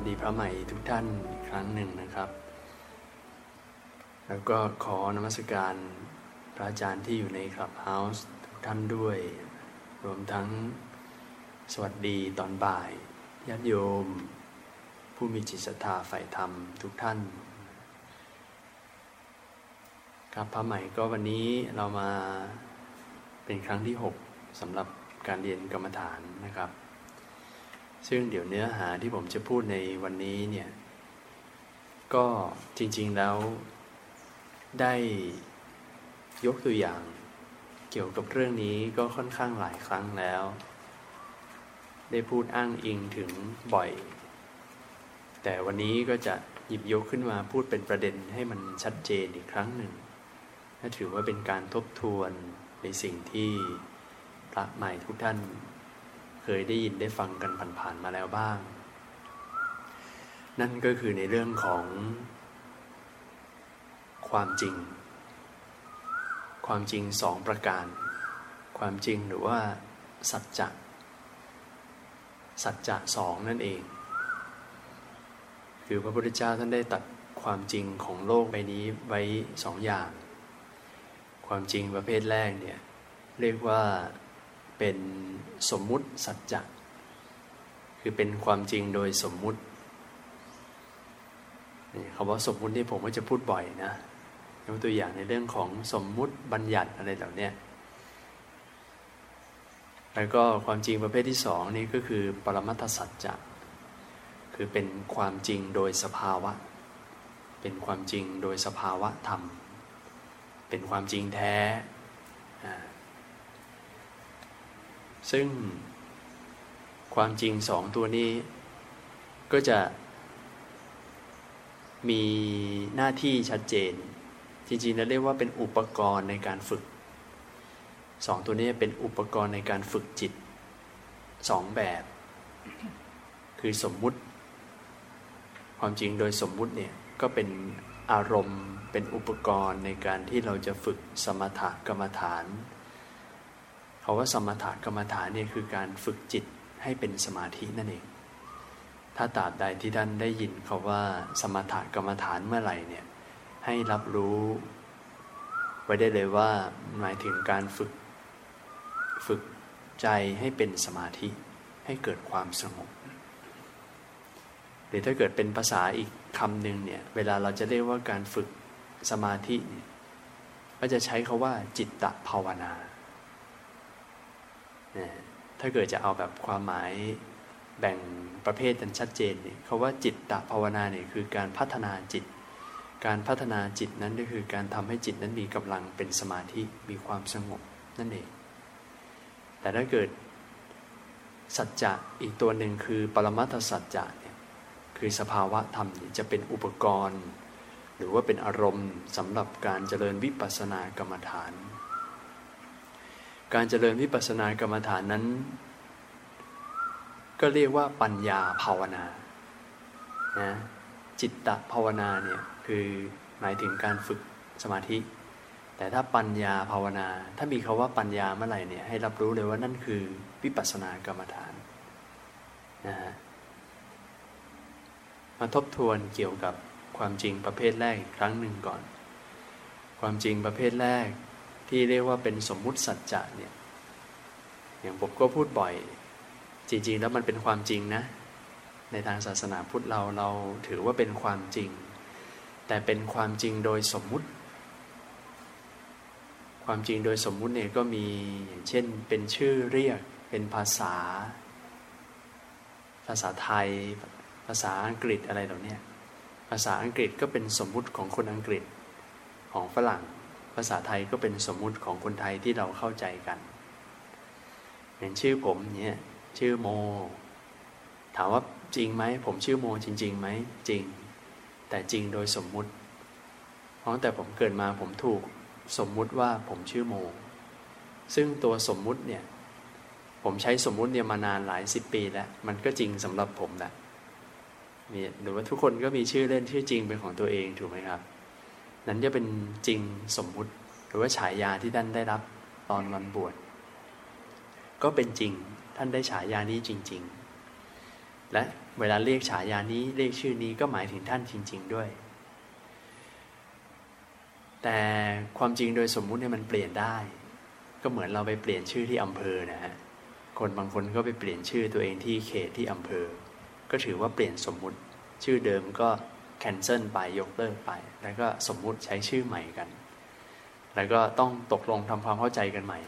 วัสดีพระใหม่ทุกท่านครั้งหนึ่งนะครับ แล้วก็ขอนมัสการพระอาจารย์ที่อยู่ในคลับเฮาส์ทุกท่านด้วย รวมทั้งสวัสดีตอนบ่ายญาติโยม ผู้มีจิตศรัทธาใฝ่ธรรมทุกท่าน ครับพระใหม่ก็วันนี้เรามาเป็นครั้งที่ 6สำหรับการเรียนกรรมฐานนะครับ ซึ่งเดี๋ยวเนื้อหาที่ผมจะพูดในวันนี้เนี่ย ก็จริงๆแล้วได้ยกตัวอย่างเกี่ยวกับเรื่องนี้ก็ค่อนข้างหลายครั้งแล้ว ได้พูดอ้างอิงถึงบ่อย แต่วันนี้ก็จะหยิบยกขึ้นมาพูดเป็นประเด็นให้มันชัดเจนอีกครั้งหนึ่งถ้าถือว่าเป็นการทบทวนในสิ่งที่พระใหม่ทุกท่าน เคยได้ยินได้ฟังกันผ่านๆมาแล้วบ้าง นั่นก็คือในเรื่องของความจริง ความจริงสองประการ ความจริงหรือว่าสัจจะสัจจะสองนั่นเอง คือพระพุทธเจ้าท่านได้ตัดความจริงของโลกใบนี้ไว้สองอย่าง ความจริงประเภทแรกเนี่ย เรียกว่า เป็นสมมุติสัจจะคือเป็นความจริงโดยสมมุติคำว่าสมมุตินี่ผมก็จะพูดบ่อยนะยกตัวอย่างในเรื่องของสมมุติบัญญัติอะไรเหล่านี้แล้วก็ความจริงประเภทที่สองนี่ก็คือปรมัตถสัจจะคือเป็นความจริงโดยสภาวะ เป็นความจริงโดยสภาวะธรรม เป็นความจริงแท้ ซึ่งความจริงสองตัวนี้ ก็จะ มีหน้าที่ชัดเจน จริงๆแล้วเรียกว่าเป็นอุปกรณ์ในการฝึกสองตัวนี้เป็นอุปกรณ์ในการฝึกจิตสองแบบ คือสมมุติ ความจริงโดยสมมุติเนี่ยก็เป็นอารมณ์เป็นอุปกรณ์ในการที่เราจะฝึกสมถกรรมฐานาว่าสมถะกรรมฐานเนี่ยคือการฝึกจิตให้เป็นสมาธินั่นเอง ถ้าตราบใดที่ท่านได้ยินเขาว่าสมถะกรรมฐานเมื่อไหร่เนี่ยให้รับรู้ ไว้ได้เลยว่าหมายถึงการฝึกฝึกใจให้เป็นสมาธิให้เกิดความสงบหรือถ้าเกิดเป็นภาษาอีกคำหนึ่งเนี่ยเวลาเราจะเรียกว่าการฝึกสมาธิเนี่ยก็จะใช้คาว่าจิตตภาวนา ถ้าเกิดจะเอาแบบความหมายแบ่งประเภทกันชัดเจนเนี่ยเขาว่าจิตตภาวนาเนี่ยคือการพัฒนาจิต การพัฒนาจิตนั้นก็คือการทำให้จิตนั้นมีกำลังเป็นสมาธิมีความสงบนั่นเอง แต่ถ้าเกิดสัจจะอีกตัวหนึ่งคือปรมัตถสัจจะเนี่ยคือสภาวะธรรมจะเป็นอุปกรณ์ หรือว่าเป็นอารมณ์สำหรับการเจริญวิปัสสนากรรมฐาน การเจริญวิปัสสนากรรมฐานนั้น ก็เรียกว่าปัญญาภาวนานะจิตตภาวนาเนี่ยคือหมายถึงการฝึกสมาธิ แต่ถ้าปัญญาภาวนา ถ้ามีคาว่าปัญญาเมื่อไหร่เนี่ยให้รับรู้เลยว่านั่นคือวิปัสสนากรรมฐานนะฮะมาทบทวนเกี่ยวกับความจริงประเภทแรกอีกครั้งหนึ่งก่อน ความจริงประเภทแรก ที่เรียกว่าเป็นสมมุติสัจจะเนี่ยอย่างผมก็พูดบ่อย จริง ๆ แล้วมันเป็นความจริงนะ ในทางศาสนาพุทธเราเราถือว่าเป็นความจริง แต่เป็นความจริงโดยสมมุติ ความจริงโดยสมมุติเนี่ยก็มีอย่างเช่นเป็นชื่อเรียกเป็นภาษา ภาษาไทย ภาษาอังกฤษอะไรเหล่านี้ภาษาอังกฤษก็เป็นสมมุติของคนอังกฤษของฝรั่งาษาไทยก็เป็นสมมุติของคนไทยที่เราเข้าใจกันอย่างชื่อผมเนี่ยชื่อโม ถามว่าจริงไหมผมชื่อโมจริงๆไหมจริง แต่จริงโดยสมมุติเพราะแต่ผมเกิดมาผมถูกสมมุติว่าผมชื่อโม ซึ่งตัวสมมุติเนี่ยผมใช้สมมุติเนี่ยมานานหลายสิบปีแล้ว มันก็จริงสำหรับผมแหละมีหรือว่าทุกคนก็มีชื่อเล่นชื่อจริงเป็นของตัวเองถูกไหมครับ นั้นจะเป็นจริงสมมุติ หรือว่าฉายาที่ท่านได้รับตอนวันบวชก็เป็นจริงท่านได้ฉายานี้จริง ๆ และเวลาเรียกฉายานี้เรียกชื่อนี้ก็หมายถึงท่านจริง ๆ ด้วย แต่ความจริงโดยสมมุติเนี่ยมันเปลี่ยนได้ ก็เหมือนเราไปเปลี่ยนชื่อที่อำเภอนะฮะคนบางคนก็ไปเปลี่ยนชื่อตัวเองที่เขตที่อำเภอ ก็ถือว่าเปลี่ยนสมมุติ ชื่อเดิมก็ แคนเซิลไปยกเลิกไป แล้วก็สมมุติใช้ชื่อใหม่กัน แล้วก็ต้องตกลงทำความเข้าใจกันใหม่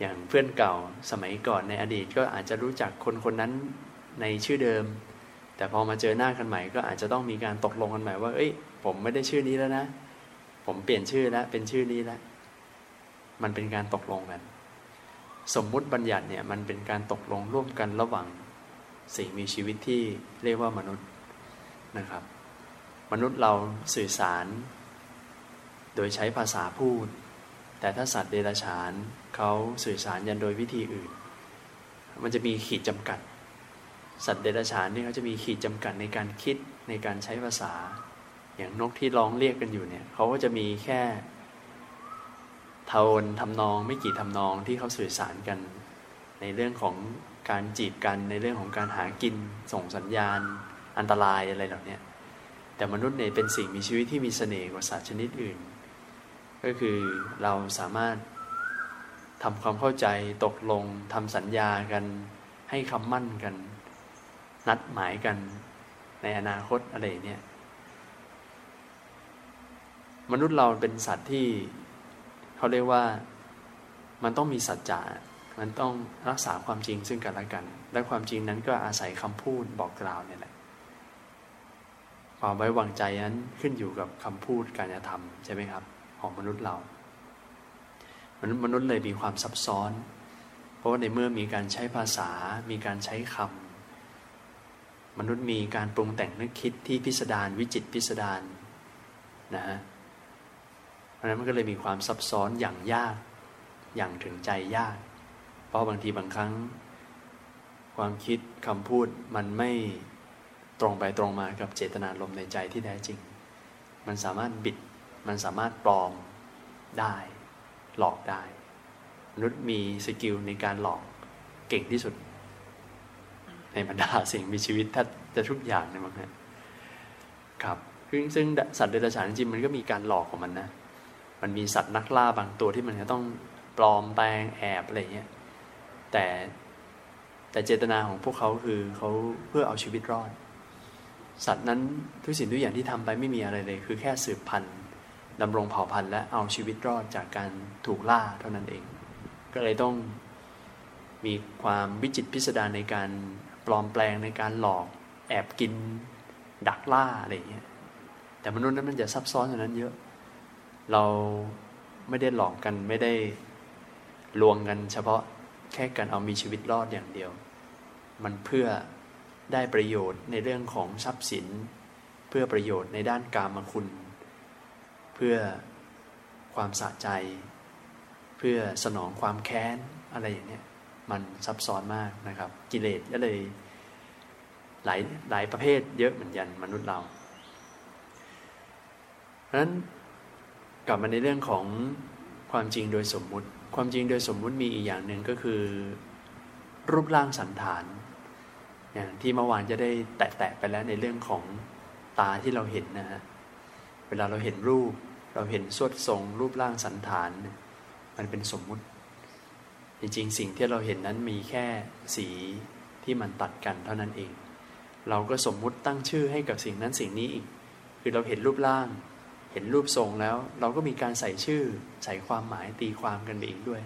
อย่างเพื่อนเก่าสมัยก่อนในอดีตก็อาจจะรู้จักคนคนนั้นในชื่อเดิม แต่พอมาเจอหน้ากันใหม่ ก็อาจจะต้องมีการตกลงกันใหม่ว่า เอ้ย ผมไม่ได้ชื่อนี้แล้วนะ ผมเปลี่ยนชื่อแล้วเป็นชื่อนี้แล้วมันเป็นการตกลงกัน สมมุติบัญญัติเนี่ยมันเป็นการตกลงร่วมกันระหว่างสิ่งมีชีวิตที่เรียกว่ามนุษย์ นะครับ มนุษย์เราสื่อสาร โดยใช้ภาษาพูด แต่ถ้าสัตว์เดรัจฉานเขาสื่อสารยันโดยวิธีอื่น มันจะมีขีดจำกัด สัตว์เดรัจฉานนี่เขาจะมีขีดจำกัดในการคิดในการใช้ภาษา อย่างนกที่ร้องเรียกกันอยู่เนี่ยเขาก็จะมีแค่โทนทำนองไม่กี่ทำนองที่เขาสื่อสารกัน ในเรื่องของการจีบกันในเรื่องของการหากินส่งสัญญาณ อันตรายอะไรเหล่านี้แต่มนุษย์เนี่ยเป็นสิ่งมีชีวิตที่มีเสน่ห์กว่าสัตว์ชนิดอื่น ก็คือเราสามารถทำความเข้าใจตกลงทำสัญญากัน ให้คำมั่นกัน นัดหมายกันในอนาคตอะไรเนี่ยมนุษย์เราเป็นสัตว์ที่เขาเรียกว่ามันต้องมีสัจจะมันต้องรักษาความจริงซึ่งกันและกัน และความจริงนั้นก็อาศัยคำพูดบอกกล่าวเนี่ยแหละ ความไว้วางใจนั้นขึ้นอยู่กับคำพูดการกระทำใช่ไหมครับ ของมนุษย์เรามนุษย์มนุษย์เลยมีความซับซ้อน เพราะว่าในเมื่อมีการใช้ภาษา มีการใช้คำมนุษย์มีการปรุงแต่งนึกคิดที่พิสดารวิจิตพิสดารนะฮะเพราะนั้นมันก็เลยมีความซับซ้อนอย่างยากอย่างถึงใจยาก เพราะบางทีบางครั้ง ความคิดคำพูดมันไม่ ตรงไปตรงมากับเจตนารมในใจที่แท้จริง มันสามารถบิด มันสามารถปลอมได้ หลอกได้มนุษย์มีสกิลในการหลอกเก่งที่สุด ในบรรดาสิ่งมีชีวิตถ้าจะทุกอย่างนี่มั้งฮะครับซึ่งสัตว์เดรัจฉานจริงมันก็มีการหลอกของมันนะ มันมีสัตว์นักล่าบางตัวที่มันจะต้องปลอมแปลงแอบอะไรเงี้ย แต่แต่เจตนาของพวกเขาคือเขาเพื่อเอาชีวิตรอด สัตว์นั้นทุกสิ่งทุกอย่างที่ทำไปไม่มีอะไรเลย คือแค่สืบพันธุ์ดำรงเผ่าพันธุ์และเอาชีวิตรอดจากการถูกล่าเท่านั้นเอง ก็เลยต้องมีความวิจิตพิสดารในการปลอมแปลงในการหลอก แอบกิน ดักล่าอะไรอย่างเงี้ยแต่มนุษย์นั้นมันจะซับซ้อนกว่านั้นเยอะ เราไม่ได้หลอกกันไม่ได้ลวงกันเฉพาะแค่การเอามีชีวิตรอดอย่างเดียว มันเพื่อ ได้ประโยชน์ในเรื่องของทรัพย์สิน เพื่อประโยชน์ในด้านการมคุณ เพื่อความสะใจ เพื่อสนองความแค้นอะไรอย่างเนี้ยมันซับซ้อนมากนะครับ กิเลสก็เลยหลายหลายประเภทเยอะเหมือนกันมนุษย์เราเพราะนั้นกลับมาในเรื่องของความจริงโดยสมมุติ ความจริงโดยสมมุติมีอีกอย่างหนึ่งก็คือ รูปร่างสันฐาน อย่างที่เมื่อวานจะได้แตะๆไปแล้วในเรื่องของตาที่เราเห็นนะฮะเวลาเราเห็นรูป เราเห็นสวดทรง รูปร่างสันฐาน มันเป็นสมมุติ จริงๆ สิ่งที่เราเห็นนั้นมีแค่สีที่มันตัดกันเท่านั้นเอง เราก็สมมุติตั้งชื่อให้กับสิ่งนั้นสิ่งนี้อีก คือเราเห็นรูปร่าง เห็นรูปทรงแล้ว เราก็มีการใส่ชื่อ ใส่ความหมายตีความกันไปอีกด้วย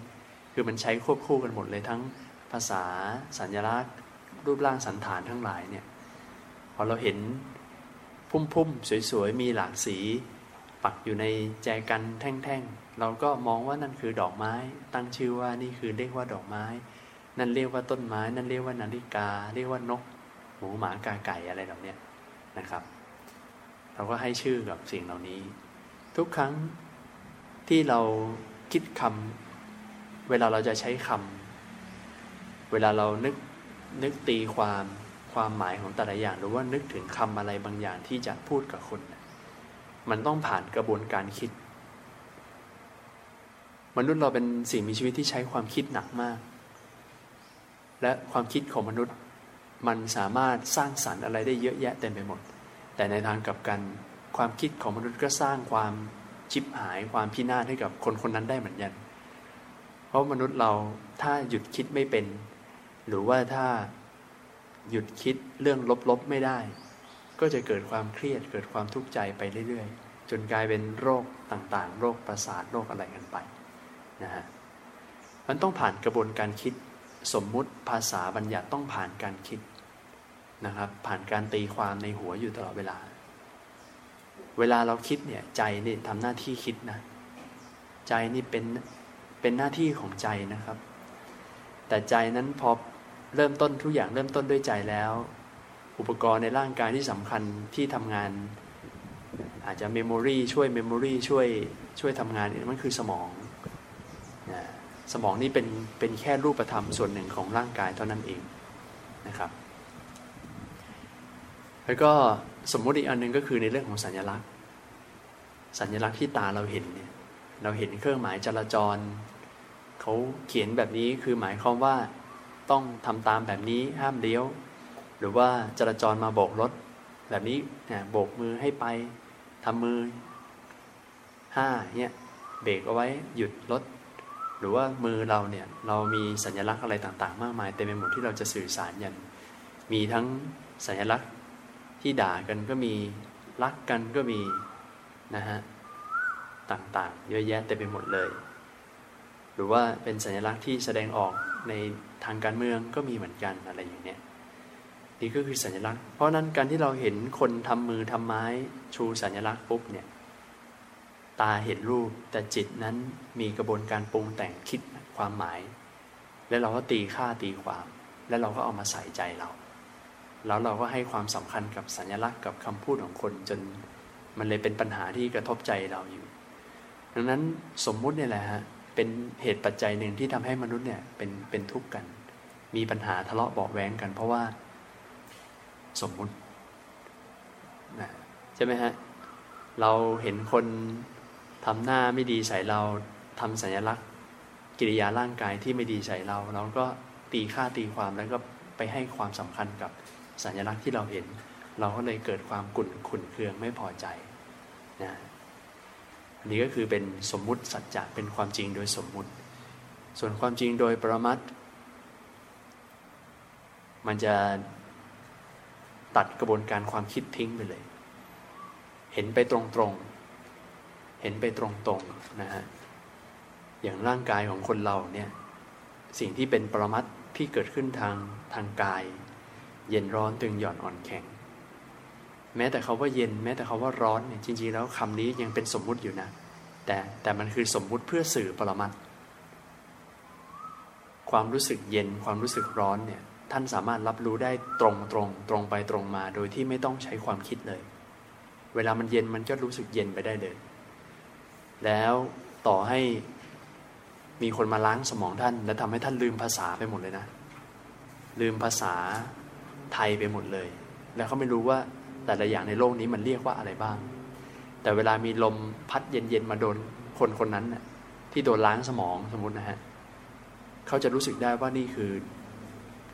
คือมันใช้ควบคู่กันหมดเลยทั้งภาษา สัญลักษณ์ รูปร่างสันฐานทั้งหลายเนี่ยพอเราเห็นพุ่มๆ สวยๆ มีหลากสี ปักอยู่ในแจกันแท่งๆ เราก็มองว่านั่นคือดอกไม้ ตั้งชื่อว่านี่คือเรียกว่าดอกไม้ นั่นเรียกว่าต้นไม้ นั่นเรียกว่านาฬิกา เรียกว่านก หมูหมากาไก่อะไรแบบนี้นะครับ เราก็ให้ชื่อกับสิ่งเหล่านี้ ทุกครั้งที่เราคิดคำเวลาเราจะใช้คำเวลาเรานึก นึกตีความความหมายของแต่ละอย่างหรือว่านึกถึงคำอะไรบางอย่างที่จะพูดกับคนมันต้องผ่านกระบวนการคิด มนุษย์เราเป็นสิ่งมีชีวิตที่ใช้ความคิดหนักมาก และความคิดของมนุษย์มันสามารถสร้างสรรค์อะไรได้เยอะแยะเต็มไปหมด แต่ในทางกลับกันความคิดของมนุษย์ก็สร้างความชิบหายความพินาศให้กับคนคนนั้นได้เหมือนกัน เพราะมนุษย์เราถ้าหยุดคิดไม่เป็น หรือว่าถ้าหยุดคิดเรื่องลบๆไม่ได้ ก็จะเกิดความเครียดเกิดความทุกข์ใจไปเรื่อยๆ จนกลายเป็นโรคต่างๆ โรคประสาทโรคอะไรกันไปนะฮะมันต้องผ่านกระบวนการคิดสมมุติภาษาบัญญัติต้องผ่านการคิดนะครับ ผ่านการตีความในหัวอยู่ตลอดเวลา เวลาเราคิดเนี่ยใจนี่ทำหน้าที่คิดนะ ใจนี่เป็นเป็นหน้าที่ของใจนะครับ แต่ใจนั้นพอ เริ่มต้นทุกอย่างเริ่มต้นด้วยใจแล้ว อุปกรณ์ในร่างกายที่สำคัญที่ทำงาน อาจจะ memory ช่วย memory ช่วยช่วยทำงานมันคือสมองนะสมองนี่เป็นเป็นแค่รูปธรรมส่วนหนึ่งของร่างกายเท่านั้นเองนะครับ แล้วก็สมมติอีกอันหนึ่งก็คือในเรื่องของสัญลักษณ์ สัญลักษณ์ที่ตาเราเห็นเนี่ยเราเห็นเครื่องหมายจราจรเขาเขียนแบบนี้คือหมายความว่า ต้องทำตามแบบนี้ห้ามเลี้ยว หรือว่าจราจรมาโบกรถ แบบนี้โบกมือให้ไปทำมือห้าเนี่ยเบรกเอาไว้หยุดรถ หรือว่ามือเราเนี่ยเรามีสัญลักษณ์อะไรต่างๆ มากมายเต็มไปหมดที่เราจะสื่อสารยันมีทั้งสัญลักษณ์ที่ด่ากันก็มีรักกันก็มีนะฮะต่างๆ เยอะแยะเต็มไปหมดเลย หรือว่าเป็นสัญลักษณ์ที่แสดงออก ในทางการเมืองก็มีเหมือนกันอะไรอย่างเนี้ยนี่ก็คือสัญลักษณ์ เพราะนั้นการที่เราเห็นคนทำมือทำไม้ชูสัญลักษณ์ปุ๊บเนี่ยตาเห็นรูปแต่จิตนั้นมีกระบวนการปรุงแต่งคิดความหมาย แล้วเราก็ตีค่าตีความ แล้วเราก็เอามาใส่ใจเรา แล้วเราก็ให้ความสำคัญกับสัญลักษณ์กับคำพูดของคนจนมันเลยเป็นปัญหาที่กระทบใจเราอยู่ ดังนั้นสมมุติเนี่ยแหละฮะ เป็นเหตุปัจจัยหนึ่งที่ทำให้มนุษย์เนี่ยเป็นเป็นทุกข์กัน มีปัญหาทะเลาะเบาแหวงกัน เพราะว่าสมมุตินะใช่ไหมฮะเราเห็นคนทำหน้าไม่ดีใส่เราทำสัญลักษณ์ กิริยาร่างกายที่ไม่ดีใส่เรา เราก็ตีค่าตีความแล้วก็ไปให้ความสำคัญกับสัญลักษณ์ที่เราเห็น เราก็เลยเกิดความกุ่นขุนเคืองไม่พอใจนะ อันนี้ก็คือเป็นสมมุติสัจจะเป็นความจริงโดยสมมุติ ส่วนความจริงโดยประมัดมันจะตัดกระบวนการความคิดทิ้งไปเลย เห็นไปตรงๆ เห็นไปตรงๆนะฮะ อย่างร่างกายของคนเราเนี่ย สิ่งที่เป็นปรมัตที่เกิดขึ้นทางทางกาย เย็นร้อนตึงหย่อนอ่อนแข็ง แม้แต่เขาว่าเย็น แม้แต่เขาว่าร้อนเนี่ยจริงๆแล้วคำนี้ยังเป็นสมมุติอยู่นะ แต่แต่มันคือสมมุติเพื่อสื่อปรมัตความรู้สึกเย็นความรู้สึกร้อนเนี่ยท่านสามารถรับรู้ได้ตรงตรงตรงไปตรงมา โดยที่ไม่ต้องใช้ความคิดเลย เวลามันเย็นมันก็รู้สึกเย็นไปได้เลย แล้วต่อให้มีคนมาล้างสมองท่าน และทำให้ท่านลืมภาษาไปหมดเลยนะ ลืมภาษาไทยไปหมดเลย แล้วเขาไม่รู้ว่า แต่ละอย่างในโลกนี้มันเรียกว่าอะไรบ้าง แต่เวลามีลมพัดเย็นๆมาโดนคนคนนั้นน่ะที่โดนล้างสมองสมมตินะฮะเขาจะรู้สึกได้ว่านี่คือ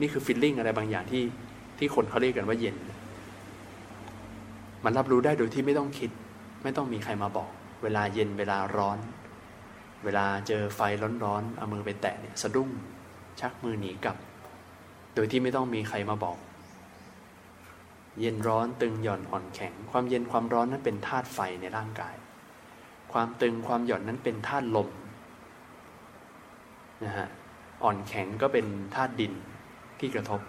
นี่คือฟิลลิ่งอะไรบางอย่างที่ที่คนเขาเรียกกันว่าเย็น มันรับรู้ได้โดยที่ไม่ต้องคิด ไม่ต้องมีใครมาบอก เวลาเย็นเวลาร้อน เวลาเจอไฟร้อนๆเอามือไปแตะเนี่ยสะดุ้งชักมือหนีกลับ โดยที่ไม่ต้องมีใครมาบอก เย็นร้อนตึงหย่อนอ่อนแข็ง ความเย็นความร้อนนั้นเป็นธาตุไฟในร่างกาย ความตึงความหย่อนนั้นเป็นธาตุลมนะฮะอ่อนแข็งก็เป็นธาตุดินที่กระทบ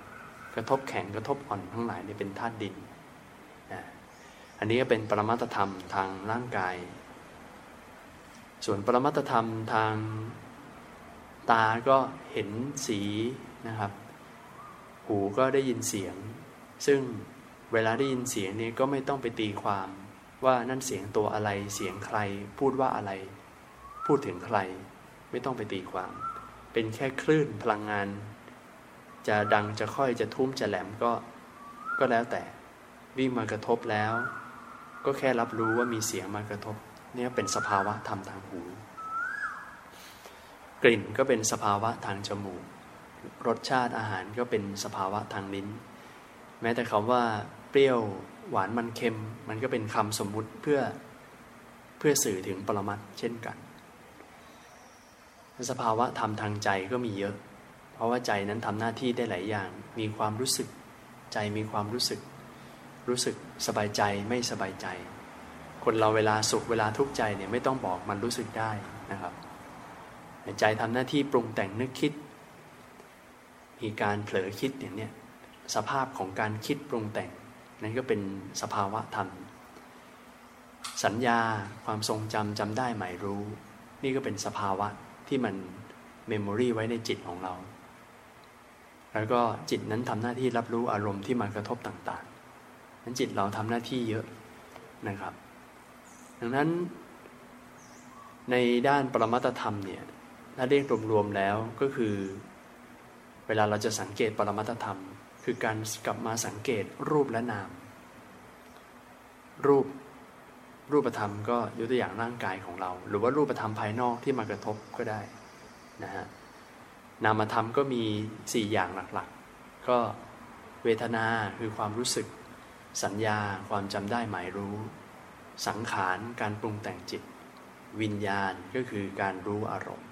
กระทบแข็งกระทบอ่อนทั้งหลายนี่เป็นธาตุดินนะอันนี้ก็เป็นปรมัตธรรมทางร่างกาย ส่วนปรมัตธรรมทางตาก็เห็นสีนะครับ หูก็ได้ยินเสียง ซึ่ง เวลาได้ยินเสียงนี้ก็ไม่ต้องไปตีความว่านั่นเสียงตัวอะไรเสียงใคร พูดว่าอะไร พูดถึงใคร ไม่ต้องไปตีความ เป็นแค่คลื่นพลังงาน จะดังจะค่อยจะทุ้มจะแหลมก็ ก็แล้วแต่ วิ่งมากระทบแล้ว ก็แค่รับรู้ว่ามีเสียงมากระทบ เนี่ยเป็นสภาวะธรรมทางหู กลิ่นก็เป็นสภาวะทางจมูก รสชาติอาหารก็เป็นสภาวะทางลิ้น แม้แต่คำว่า เปรี้ยวหวานมันเค็ม มันก็เป็นคำสมมุติเพื่อเพื่อสื่อถึงปรมัตเช่นกัน สภาวะธรรมทางใจก็มีเยอะ เพราะว่าใจนั้นทำหน้าที่ได้หลายอย่าง มีความรู้สึก ใจมีความรู้สึก รู้สึกสบายใจไม่สบายใจ คนเราเวลาสุขเวลาทุกข์ใจเนี่ยไม่ต้องบอกมันรู้สึกได้นะครับใจทำหน้าที่ปรุงแต่งนึกคิด มีการเผลอคิดอย่างเนี้ยสภาพของการคิดปรุงแต่ง นั่นก็เป็นสภาวะธรรม สัญญาความทรงจำจำได้หมายรู้ นี่ก็เป็นสภาวะที่มัน memory ไว้ในจิตของเรา แล้วก็จิตนั้นทำหน้าที่รับรู้อารมณ์ที่มากระทบต่างๆนั้นจิตเราทำหน้าที่เยอะนะครับ ดังนั้น ในด้านปรมัตธรรมเนี่ยถ้าเรียกรวมๆแล้วก็คือ เวลาเราจะสังเกตปรมัตธรรม คือการกลับมาสังเกตรูปและนาม รูปรูปธรรมก็ยกตัวอย่างร่างกายของเรา หรือว่ารูปธรรมภายนอกที่มากระทบก็ได้นะฮะนามธรรมก็มีสี่อย่างหลักๆ ก็เวทนาคือความรู้สึก สัญญาความจำได้หมายรู้ สังขารการปรุงแต่งจิต วิญญาณก็คือการรู้อารมณ์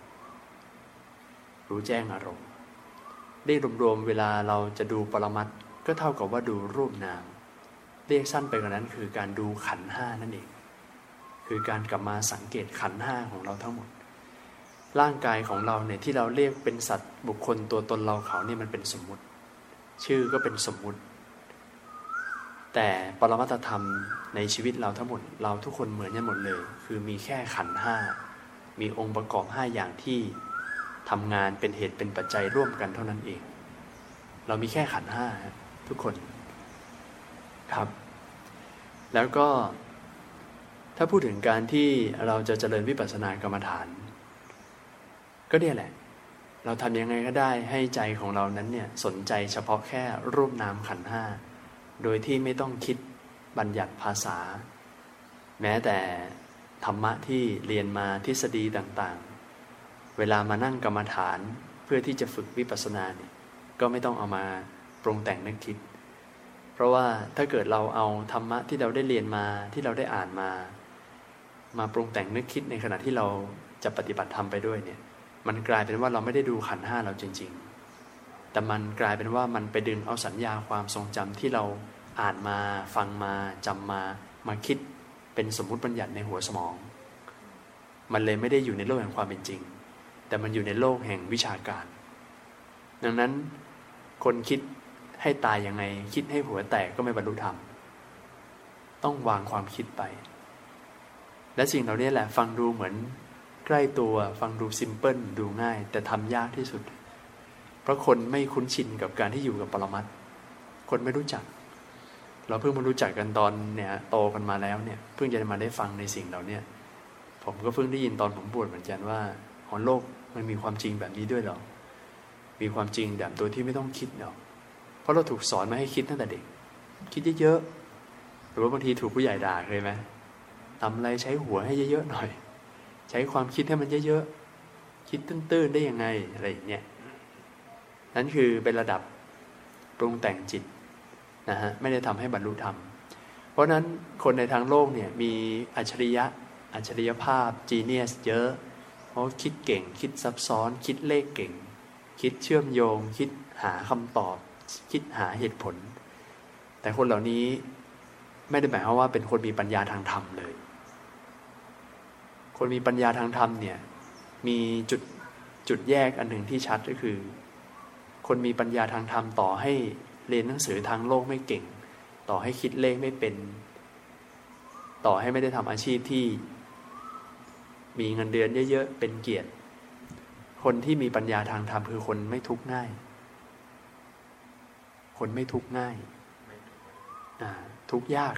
รู้แจ้งอารมณ์ ได้รวมๆเวลาเราจะดูปรมัตก็เท่ากับว่าดูรูปนาม เรียกสั้นไปกว่านั้นคือการดูขันห้านั่นเอง คือการกลับมาสังเกตขันห้าของเราทั้งหมด ร่างกายของเราเนี่ยที่เราเรียกเป็นสัตว์บุคคลตัวตนเราเขาเนี่ยมันเป็นสมมุติ ชื่อก็เป็นสมมุติ แต่ปรมัตธรรมในชีวิตเราทั้งหมด เราทุกคนเหมือนกันหมดเลย คือมีแค่ขันห้ามีองค์ประกอบห้าอย่างที่ ทำงานเป็นเหตุเป็นปัจจัยร่วมกันเท่านั้นเอง เรามีแค่ขันห้าทุกคนครับ แล้วก็ถ้าพูดถึงการที่เราจะเจริญวิปัสสนากรรมฐาน ก็เนี่ยแหละ เราทำยังไงก็ได้ให้ใจของเรานั้นเนี่ยสนใจเฉพาะแค่รูปนามขันห้าโดยที่ไม่ต้องคิดบัญญัติภาษา แม้แต่ธรรมะที่เรียนมาทฤษฎีต่าง เวลามานั่งกรรมฐานเพื่อที่จะฝึกวิปัสสนาเนี่ยก็ไม่ต้องเอามาปรุงแต่งนึกคิด เพราะว่าถ้าเกิดเราเอาธรรมะที่เราได้เรียนมาที่เราได้อ่านมา มาปรุงแต่งนึกคิดในขณะที่เราจะปฏิบัติธรรมไปด้วยเนี่ย มันกลายเป็นว่าเราไม่ได้ดูขันห้าเราจริง ๆ แต่มันกลายเป็นว่ามันไปดึงเอาสัญญาความทรงจำที่เราอ่านมา ฟังมาจำมา มาคิดเป็นสมมุติบัญญัติในหัวสมอง มันเลยไม่ได้อยู่ในโลกแห่งความเป็นจริง แต่มันอยู่ในโลกแห่งวิชาการ ดังนั้นคนคิดให้ตายยังไง คิดให้หัวแตกก็ไม่บรรลุธรรม ต้องวางความคิดไป และสิ่งเหล่านี้แหละ ฟังดูเหมือนใกล้ตัวฟังดูซิมเพิลดูง่าย แต่ทำยากที่สุด เพราะคนไม่คุ้นชินกับการที่อยู่กับปรมัตคนไม่รู้จัก เราเพิ่งมารู้จักกันตอนเนี่ยโตกันมาแล้วเนี่ยเพิ่งจะมาได้ฟังในสิ่งเหล่านี้ผมก็เพิ่งได้ยินตอนผมบวชเหมือนกันว่าอ๋อโลก มันมีความจริงแบบนี้ด้วยหรอ มีความจริงแบบตัวที่ไม่ต้องคิดเนาะเพราะเราถูกสอนมาให้คิดตั้งแต่เด็ก คิดเยอะๆ หรือว่าบางทีถูกผู้ใหญ่ด่าเคยไหมทำอะไรใช้หัวให้เยอะๆหน่อย ใช้ความคิดให้มันเยอะๆ คิดตื้นๆได้ยังไงอะไรอย่างเงี้ย นั่นคือเป็นระดับปรุงแต่งจิตนะฮะ ไม่ได้ทำให้บรรลุธรรม เพราะนั้นคนในทางโลกเนี่ยมีอัจฉริยะ อัจฉริยภาพจีเนียสเยอะ เพราะคิดเก่ง คิดซับซ้อน คิดเลขเก่ง คิดเชื่อมโยง คิดหาคำตอบ คิดหาเหตุผล แต่คนเหล่านี้ไม่ได้หมายความว่าเป็นคนมีปัญญาทางธรรมเลย คนมีปัญญาทางธรรมเนี่ยมีจุดจุดแยกอันหนึ่งที่ชัดก็คือ คนมีปัญญาทางธรรมต่อให้เรียนหนังสือทางโลกไม่เก่ง ต่อให้คิดเลขไม่เป็น ต่อให้ไม่ได้ทำอาชีพที่ มีเงินเดือนเยอะๆ เป็นเกียรติ คนที่มีปัญญาทางธรรมคือคนไม่ทุกข์ง่าย คนไม่ทุกข์ง่าย ทุกข์ยาก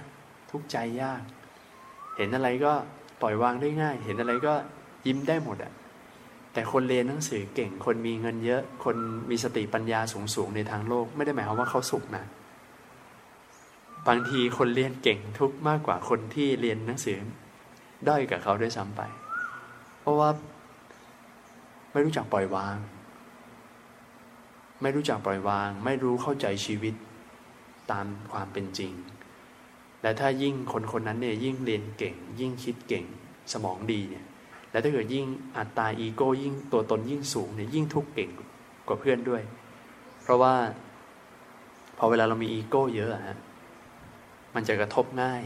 ทุกข์ใจยาก เห็นอะไรก็ปล่อยวางได้ง่าย เห็นอะไรก็ยิ้มได้หมดอะแต่คนเรียนหนังสือเก่ง คนมีเงินเยอะ คนมีสติปัญญาสูงสูงในทางโลก ไม่ได้หมายความว่าเขาสุขนะบางทีคนเรียนเก่งทุกมากกว่าคนที่เรียนหนังสือ ด้อยกับเขาด้วยซ้ำไป เพราะว่า ไม่รู้จักปล่อยวาง ไม่รู้จักปล่อยวาง ไม่รู้เข้าใจชีวิตตามความเป็นจริง และถ้ายิ่งคนคนนั้นเนี่ยยิ่งเรียนเก่ง ยิ่งคิดเก่งสมองดีเนี่ย และถ้าเกิดยิ่งอัตตาอีโก้ยิ่งตัวตนยิ่งสูงเนี่ยยิ่งทุกข์เก่งกว่าเพื่อนด้วย เพราะว่าพอเวลาเรามีอีโก้เยอะฮะมันจะกระทบง่าย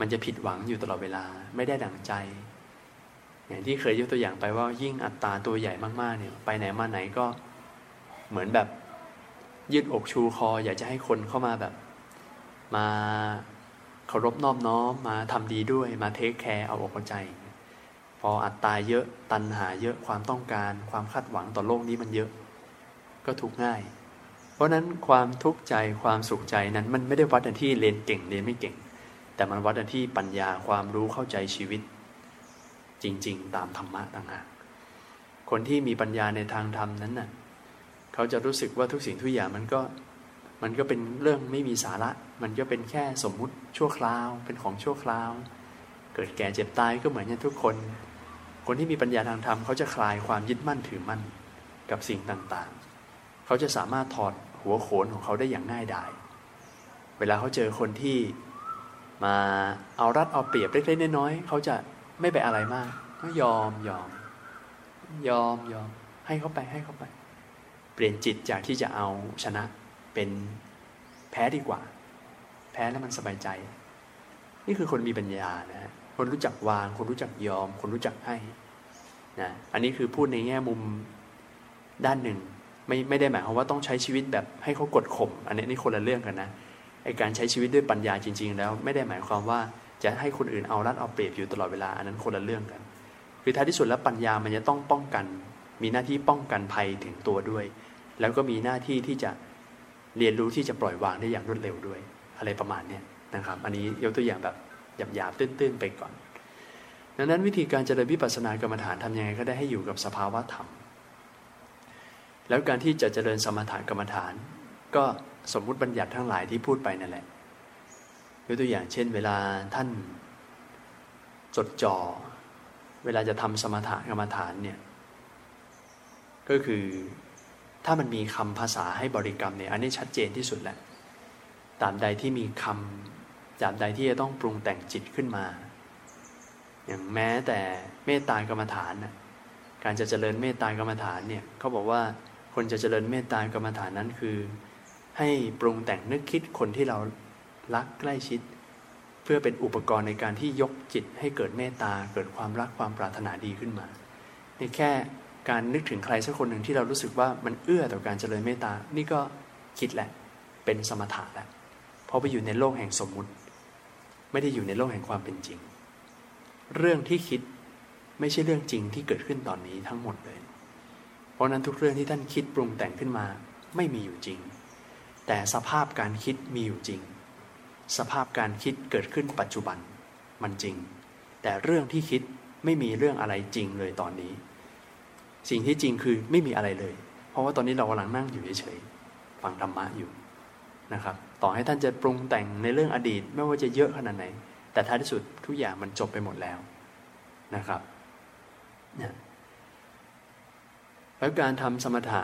มันจะผิดหวังอยู่ตลอดเวลาไม่ได้ดั่งใจ อย่างที่เคยยกตัวอย่างไปว่ายิ่งอัตราตัวใหญ่มากๆเนี่ยไปไหนมาไหนก็เหมือนแบบยืดอกชูคอ อยากจะให้คนเข้ามาแบบ มาเคารพนอบน้อมมาทำดีด้วยมาเทคแคร์เอาอกเอาใจ พออัตตาเยอะตันหาเยอะความต้องการความคาดหวังต่อโลกนี้มันเยอะ ก็ทุกง่าย เพราะนั้นความทุกข์ใจความสุขใจนั้นมันไม่ได้วัดที่เรียนเก่งเรียนไม่เก่ง แต่มันวัดที่ปัญญาความรู้เข้าใจชีวิต จริง ๆ ตามธรรมะต่างหากคนที่มีปัญญาในทางธรรมนั้นน่ะเขาจะรู้สึกว่าทุกสิ่งทุกอย่างมันก็มันก็เป็นเรื่องไม่มีสาระ มันก็เป็นแค่สมมุติชั่วคราว เป็นของชั่วคราว เกิดแก่เจ็บตายก็เหมือนกันทุกคน คนที่มีปัญญาทางธรรมเขาจะคลายความยึดมั่นถือมั่นกับสิ่งต่างๆ เขาจะสามารถถอดหัวโขนของเขาได้อย่างง่ายดาย เวลาเขาเจอคนที่มาเอารัดเอาเปรียบเล็กๆน้อยๆเขาจะ ไม่ไปอะไรมาก ก็ยอมยอม ยอมยอม ให้เขาไปให้เขาไป เปลี่ยนจิตจากที่จะเอาชนะเป็นแพ้ดีกว่า แพ้แล้วมันสบายใจ นี่คือคนมีปัญญานะฮะคนรู้จักวาง คนรู้จักยอม คนรู้จักให้นะอันนี้คือพูดในแง่มุมด้านหนึ่ง ไม่ไม่ได้หมายความว่าต้องใช้ชีวิตแบบให้เขากดข่มอันนี้นี่คนละเรื่องกันนะไอการใช้ชีวิตด้วยปัญญาจริง ๆ แล้ว ไม่ได้หมายความว่า จะให้คนอื่นเอารัดเอาเปรียบอยู่ตลอดเวลาอันนั้นคนละเรื่องกัน คือท้ายที่สุดแล้วปัญญามันจะต้องป้องกัน มีหน้าที่ป้องกันภัยถึงตัวด้วย แล้วก็มีหน้าที่ที่จะเรียนรู้ที่จะปล่อยวางได้อย่างรวดเร็วด้วย อะไรประมาณนี้นะครับ อันนี้ยกตัวอย่างแบบหยาบๆตื้นๆไปก่อนดังนั้นวิธีการเจริญวิปัสสนากรรมฐานทำยังไงก็ได้ให้อยู่กับสภาวะธรรม แล้วการที่จะเจริญสมถกรรมฐาน ก็สมมุติบัญญัติทั้งหลายที่พูดไปนั่นแหละ ยกตัวอย่างเช่น เวลาท่านจดจ่อ เวลาจะทำสมถะกรรมฐานเนี่ยก็คือถ้ามันมีคำภาษาให้บริกรรมเนี่ยอันนี้ชัดเจนที่สุดแหละตามใดที่มีคำตามใดที่จะต้องปรุงแต่งจิตขึ้นมา อย่างแม้แต่เมตตากรรมฐานนะการจะเจริญเมตตากรรมฐานเนี่ยเขาบอกว่าคนจะเจริญเมตตากรรมฐานนั้นคือ ให้ปรุงแต่งนึกคิดคนที่เรา รักใกล้ชิด เพื่อเป็นอุปกรณ์ในการที่ยกจิตให้เกิดเมตตา เกิดความรักความปรารถนาดีขึ้นมาในแค่การนึกถึงใครสักคนหนึ่งที่เรารู้สึกว่ามันเอื้อต่อการเจริญเมตตา นี่ก็คิดแหละ เป็นสมถะแล้วเพราะไปอยู่ในโลกแห่งสมมุติ ไม่ได้อยู่ในโลกแห่งความเป็นจริง เรื่องที่คิดไม่ใช่เรื่องจริงที่เกิดขึ้นตอนนี้ทั้งหมดเลย เพราะนั้นทุกเรื่องที่ท่านคิดปรุงแต่งขึ้นมา ไม่มีอยู่จริง แต่สภาพการคิดมีอยู่จริง สภาพการคิดเกิดขึ้นปัจจุบันมันจริง แต่เรื่องที่คิดไม่มีเรื่องอะไรจริงเลยตอนนี้ สิ่งที่จริงคือไม่มีอะไรเลย เพราะว่าตอนนี้เรากำลังนั่งอยู่เฉยๆฟังธรรมะอยู่นะครับ ต่อให้ท่านจะปรุงแต่งในเรื่องอดีตไม่ว่าจะเยอะขนาดไหน แต่ท้ายที่สุดทุกอย่างมันจบไปหมดแล้วนะครับเนี่ยแล้วการทำสมถะ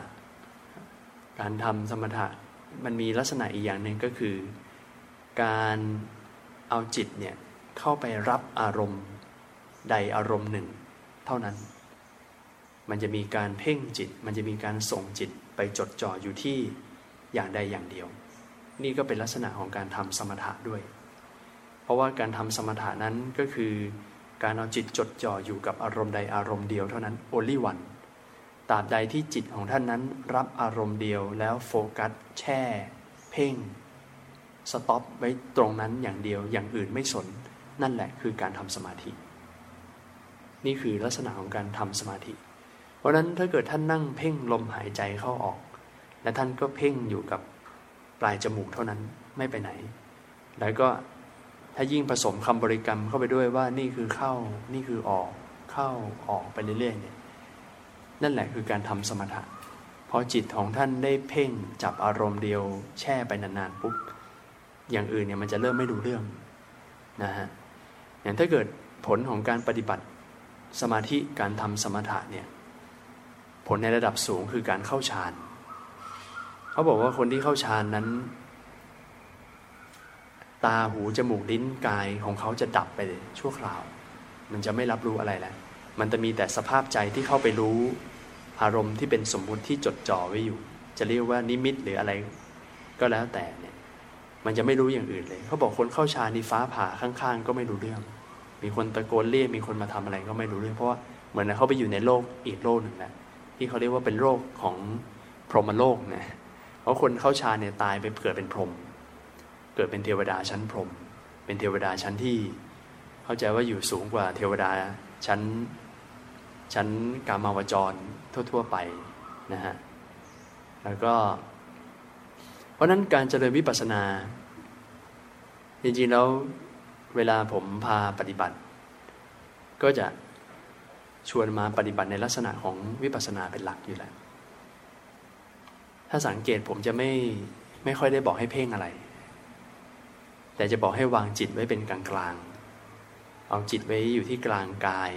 การทำสมถะมันมีลักษณะอีกอย่างหนึ่งก็คือ การเอาจิตเนี่ยเข้าไปรับอารมณ์ใดอารมณ์หนึ่ง เท่านั้น มันจะมีการเพ่งจิต มันจะมีการส่งจิตไปจดจ่ออยู่ที่อย่างใดอย่างเดียว นี่ก็เป็นลักษณะของการทำสมถะด้วย เพราะว่าการทำสมถะนั้นก็คือ การเอาจิตจดจ่ออยู่กับอารมณ์ใดอารมณ์เดียวเท่านั้น only one ตราบใดที่จิตของท่านนั้นรับอารมณ์เดียวแล้วโฟกัสแช่ เพ่ง สต็อปไว้ตรงนั้นอย่างเดียวอย่างอื่นไม่สน นั่นแหละคือการทำสมาธิ นี่คือลักษณะของการทำสมาธิ เพราะนั้นถ้าเกิดท่านนั่งเพ่งลมหายใจเข้าออก และท่านก็เพ่งอยู่กับปลายจมูกเท่านั้นไม่ไปไหน แล้วก็ถ้ายิ่งผสมคำบริกรรมเข้าไปด้วยว่านี่คือเข้า นี่คือออก เข้าออกไปเรื่อยๆเนี่ยนั่นแหละคือการทำสมถะพอจิตของท่านได้เพ่งจับอารมณ์เดียวแช่ไปนานๆปุ๊บ อย่างอื่นเนี่ยมันจะเริ่มไม่ดูเรื่องนะฮะอย่างถ้าเกิดผลของการปฏิบัติสมาธิการทำสมถะเนี่ยผลในระดับสูงคือการเข้าฌานเขาบอกว่าคนที่เข้าฌานนั้น ตาหูจมูกลิ้นกายของเขาจะดับไปเลยชั่วคราว มันจะไม่รับรู้อะไรแล้วมันจะมีแต่สภาพใจที่เข้าไปรู้อารมณ์ที่เป็นสมมุติที่จดจ่อไว้อยู่ จะเรียกว่านิมิตหรืออะไร ก็แล้วแต่ มันจะไม่รู้อย่างอื่นเลยเขาบอกคนเข้าฌานนี่ฟ้าผ่าข้างๆ ก็ไม่รู้เรื่อง มีคนตะโกนเรียกมีคนมาทำอะไรก็ไม่รู้เรื่องเพราะว่าเหมือนเขาไปอยู่ในโลกอีกโลกหนึ่งนะที่เขาเรียกว่าเป็นโลกของพรหมโลกนะเพราะคนเข้าฌานเนี่ยตายไปเกิดเป็นพรหมเกิดเป็นเทวดาชั้นพรหมเป็นเทวดาชั้นที่ เข้าใจว่าอยู่สูงกว่าเทวดาชั้นชั้นกามาวจรทั่ว ๆ ไปนะฮะแล้วก็ เพราะนั้นการเจริญวิปัสสนา จริงๆแล้วเวลาผมพาปฏิบัติ ก็จะชวนมาปฏิบัติในลักษณะของวิปัสสนาเป็นหลักอยู่แล้ว ถ้าสังเกตผมจะไม่ไม่ค่อยได้บอกให้เพ่งอะไร แต่จะบอกให้วางจิตไว้เป็นกลางๆ เอาจิตไว้อยู่ที่กลางกาย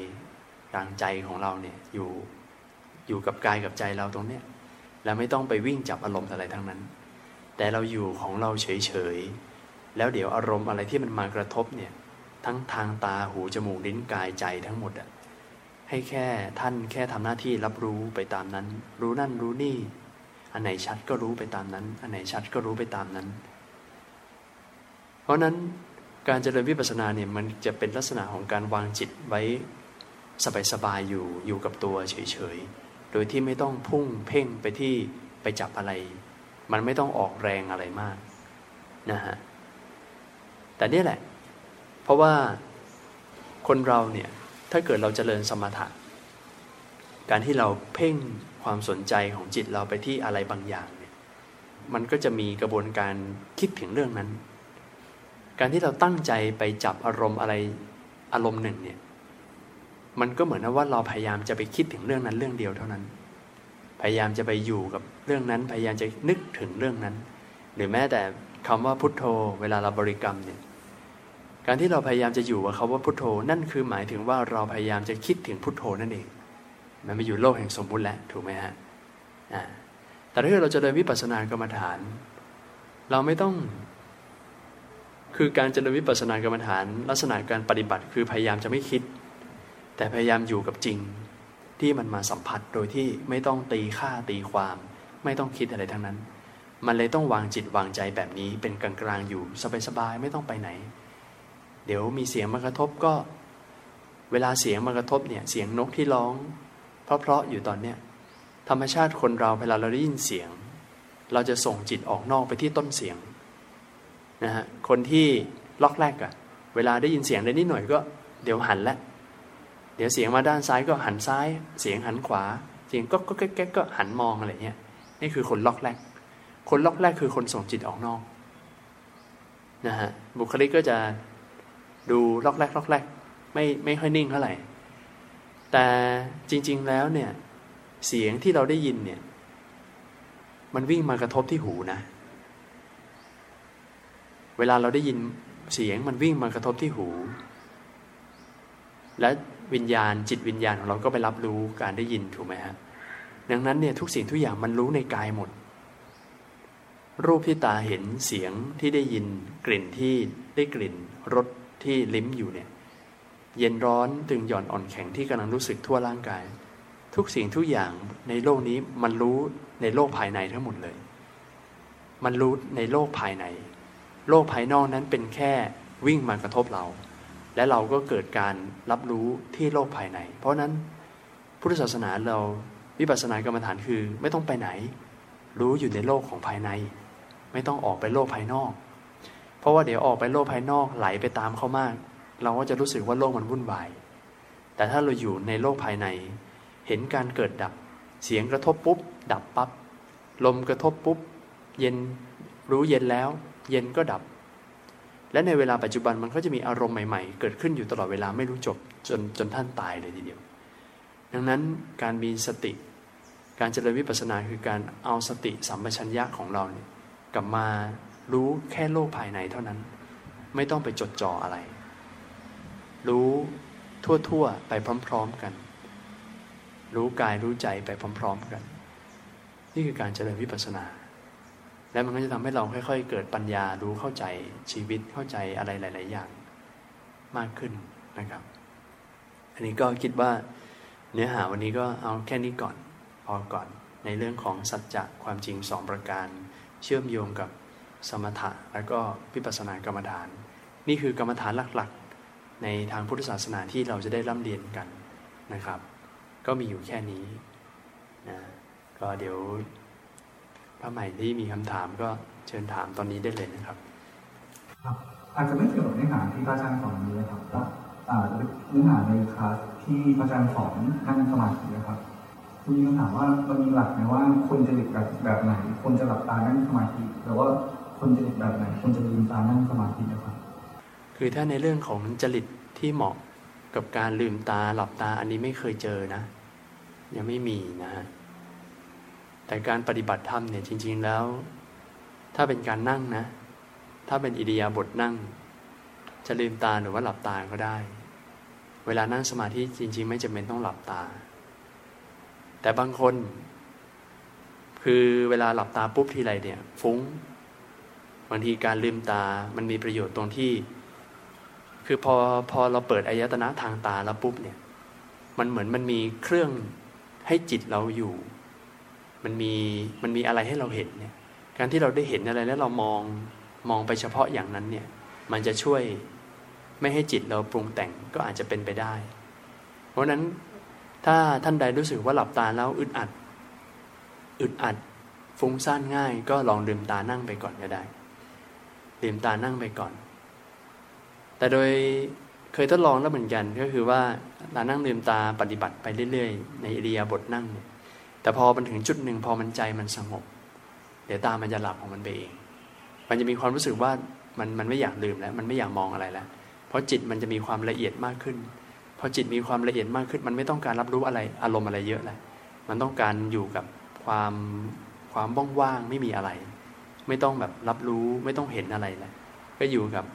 กลางใจของเราเนี่ยอยู่อยู่กับกายกับใจเราตรงเนี้ย แล้วไม่ต้องไปวิ่งจับอารมณ์อะไรทั้งนั้น แต่เราอยู่ของเราเฉยๆ แล้วเดี๋ยวอารมณ์อะไรที่มันมากระทบเนี่ย ทั้งทางตาหูจมูกลิ้นกายใจทั้งหมดอะให้แค่ท่านแค่ทำหน้าที่รับรู้ไปตามนั้น รู้นั่นรู้นี่ อันไหนชัดก็รู้ไปตามนั้น อันไหนชัดก็รู้ไปตามนั้น เพราะนั้นการเจริญวิปัสสนาเนี่ยมันจะเป็นลักษณะของการวางจิตไว้สบายๆอยู่อยู่กับตัวเฉยๆ โดยที่ไม่ต้องพุ่งเพ่งไปที่ไปจับอะไร มันไม่ต้องออกแรงอะไรมากนะฮะแต่นี่แหละ เพราะว่าคนเราเนี่ยถ้าเกิดเราจเจริญสมถะ การที่เราเพ่งความสนใจของจิตเราไปที่อะไรบางอย่างเนี่ยมันก็จะมีกระบวนการคิดถึงเรื่องนั้น การที่เราตั้งใจไปจับอารมณ์อะไรอารมณ์หนึ่งเนี่ยมันก็เหมือนว่าเราพยายามจะไปคิดถึงเรื่องนั้นเรื่องเดียวเท่านั้น พยายามจะไปอยู่กับเรื่องนั้น พยายามจะนึกถึงเรื่องนั้น หรือแม้แต่คำว่าพุทโธ เวลาเราบริกรรมเนี่ยการที่เราพยายามจะอยู่กับคาว่าพุทโธ นั่นคือหมายถึงว่าเราพยายามจะคิดถึงพุทโธนั่นเอง มันไม่อยู่โลกแห่งสมมุติแล้วถูกไหมฮะแต่ถ้าเราจะเดินวิปัสสนากรรมฐาน เราไม่ต้อง คือการเจริญวิปัสสนากรรมฐาน ลักษณะการปฏิบัติคือพยายามจะไม่คิด แต่พยายามอยู่กับจริง ที่มันมาสัมผัสโดยที่ไม่ต้องตีค่าตีความ ไม่ต้องคิดอะไรทั้งนั้น มันเลยต้องวางจิตวางใจแบบนี้เป็นกลางๆอยู่สบายๆไม่ต้องไปไหน เดี๋ยวมีเสียงมากระทบก็ เวลาเสียงมากระทบเนี่ยเสียงนกที่ร้อง เพราะๆอยู่ตอนเนี้ยธรรมชาติคนเราเวลาเราได้ยินเสียง เราจะส่งจิตออกนอกไปที่ต้นเสียงนะฮะคนที่ล็อกแรกอะเวลาได้ยินเสียงได้นิดหน่อยก็ เดี๋ยวหันแล้ว เดี๋ยวเสียงมาด้านซ้ายก็หันซ้าย เสียงหันขวา เสียงก็ก็แก๊กก็หันมองอะไรเงี้ยนี่คือคนล็อกแรก คนล็อกแรกคือคนส่งจิตออกนอกนะฮะบุคลิกก็จะดูล็อกแรกล็อกแรกไม่ไม่ค่อยนิ่งเท่าไหร่แต่จริง ๆแล้วเนี่ย เสียงที่เราได้ยินเนี่ย มันวิ่งมากระทบที่หูนะ เวลาเราได้ยินเสียงมันวิ่งมากระทบที่หู และ วิญญาณ จิตวิญญาณของเราก็ไปรับรู้การได้ยินถูกไหมฮะดังนั้นเนี่ยทุกสิ่งทุกอย่างมันรู้ในกายหมด รูปที่ตาเห็นเสียงที่ได้ยินกลิ่นที่ได้กลิ่นรสที่ลิ้มอยู่เนี่ยเย็นร้อนตึงหย่อนอ่อนแข็งที่กำลังรู้สึกทั่วร่างกาย ทุกสิ่งทุกอย่างในโลกนี้มันรู้ในโลกภายในทั้งหมดเลย มันรู้ในโลกภายใน โลกภายนอกนั้นเป็นแค่วิ่งมากระทบเรา และเราก็เกิดการรับรู้ที่โลกภายใน เพราะนั้นพุทธศาสนาเราวิปัสสนากรรมฐานคือ ไม่ต้องไปไหน รู้อยู่ในโลกของภายใน ไม่ต้องออกไปโลกภายนอก เพราะว่าเดี๋ยวออกไปโลกภายนอกไหลไปตามเขามาก เราก็จะรู้สึกว่าโลกมันวุ่นวาย แต่ถ้าเราอยู่ในโลกภายใน เห็นการเกิดดับ เสียงกระทบปุ๊บ ดับปับ๊บลมกระทบปุ๊บ เย็นรู้เย็นแล้ว เย็นก็ดับ และในเวลาปัจจุบันมันก็จะมีอารมณ์ใหม่ๆ เกิดขึ้นอยู่ตลอดเวลาไม่รู้จบจนจนท่านตายเลยทีเดียว ดังนั้นการมีสติ การเจริญวิปัสสนาคือการเอาสติสัมปชัญญะของเราเนี่ยกลับมารู้แค่โลกภายในเท่านั้น ไม่ต้องไปจดจ่ออะไร รู้ทั่วๆไปพร้อมๆกัน รู้กายรู้ใจไปพร้อม ๆกัน นี่คือการเจริญวิปัสสนา แล้วมันก็จะทำให้เราค่อย ๆ เกิดปัญญารู้เข้าใจชีวิตเข้าใจอะไรหลาย ๆ อย่างมากขึ้นนะครับ อันนี้ก็คิดว่าเนื้อหาวันนี้ก็เอาแค่นี้ก่อนพอก่อนในเรื่องของสัจจะความจริงสองประการ เชื่อมโยงกับสมถะแล้วก็วิปัสสนากรรมฐาน นี่คือกรรมฐานหลักๆ ในทางพุทธศาสนาที่เราจะได้ร่ำเรียนกันนะครับ ก็มีอยู่แค่นี้นะก็เดี๋ยว พระใหม่ที่มีคำถามก็เชิญถามตอนนี้ได้เลยนะครับครับอาจจะไม่เกี่ยวกับเนื้อหาที่พระอาจารย์สอนนี้นะครับแต่เนื้อหาในคลาสที่พระอาจารย์สอนนั่งสมาธินะครับคุณมีคำถามว่ามันมีหลักไหมว่าคนจะหลีกแบบแบบไหน คนจะหลับตานั่งสมาธิหรือว่าคนจะหลีกแบบไหน คนจะลืมตานั่งสมาธินะครับ คือถ้าในเรื่องของจริตที่เหมาะกับการลืมตาหลับตาอันนี้ไม่เคยเจอนะ ยังไม่มีนะฮะ แต่การปฏิบัติธรรมเนี่ยจริง ๆแล้ว ถ้าเป็นการนั่งนะ ถ้าเป็นอิริยาบถนั่ง จะลืมตาหรือว่าหลับตาก็ได้ เวลานั่งสมาธิจริง ๆ ไม่จำเป็นต้องหลับตา แต่บางคน คือเวลาหลับตาปุ๊บทีไรเนี่ยฟุ้งบางทีการลืมตา มันมีประโยชน์ตรงที่ คือพอพอเราเปิดอายตนะทางตาแล้วปุ๊บเนี่ย มันเหมือนมันมีเครื่องให้จิตเราอยู่ มันมีมันมีอะไรให้เราเห็นเนี่ยการที่เราได้เห็นอะไรแล้วเรามองมองไปเฉพาะอย่างนั้นเนี่ยมันจะช่วยไม่ให้จิตเราปรุงแต่งก็อาจจะเป็นไปได้ เพราะนั้นถ้าท่านใดรู้สึกว่าหลับตาแล้วอึดอัด อึดอัดฟุ้งซ่านง่าย ก็ลองลืมตานั่งไปก่อนก็ได้ลืมตานั่งไปก่อน แต่โดยเคยทดลองแล้วเหมือนกันก็คือว่าตานั่งลืมตาปฏิบัติไปเรื่อย ๆ ในอิริยาบถนั่งเนี่ย แต่พอมันถึงจุดหนึ่งพอมันใจมันสงบ เดี๋ยวตามันจะหลับของมันไปเอง มันจะมีความรู้สึกว่ามันมันไม่อยากลืมแล้ว มันไม่อยากมองอะไรแล้ว เพราะจิตมันจะมีความละเอียดมากขึ้น พอจิตมีความละเอียดมากขึ้น มันไม่ต้องการรับรู้อะไรอารมณ์อะไรเยอะแล้วมันต้องการอยู่กับความความว่างๆไม่มีอะไร ไม่ต้องแบบรับรู้ไม่ต้องเห็นอะไรแล้วก็อยู่กับ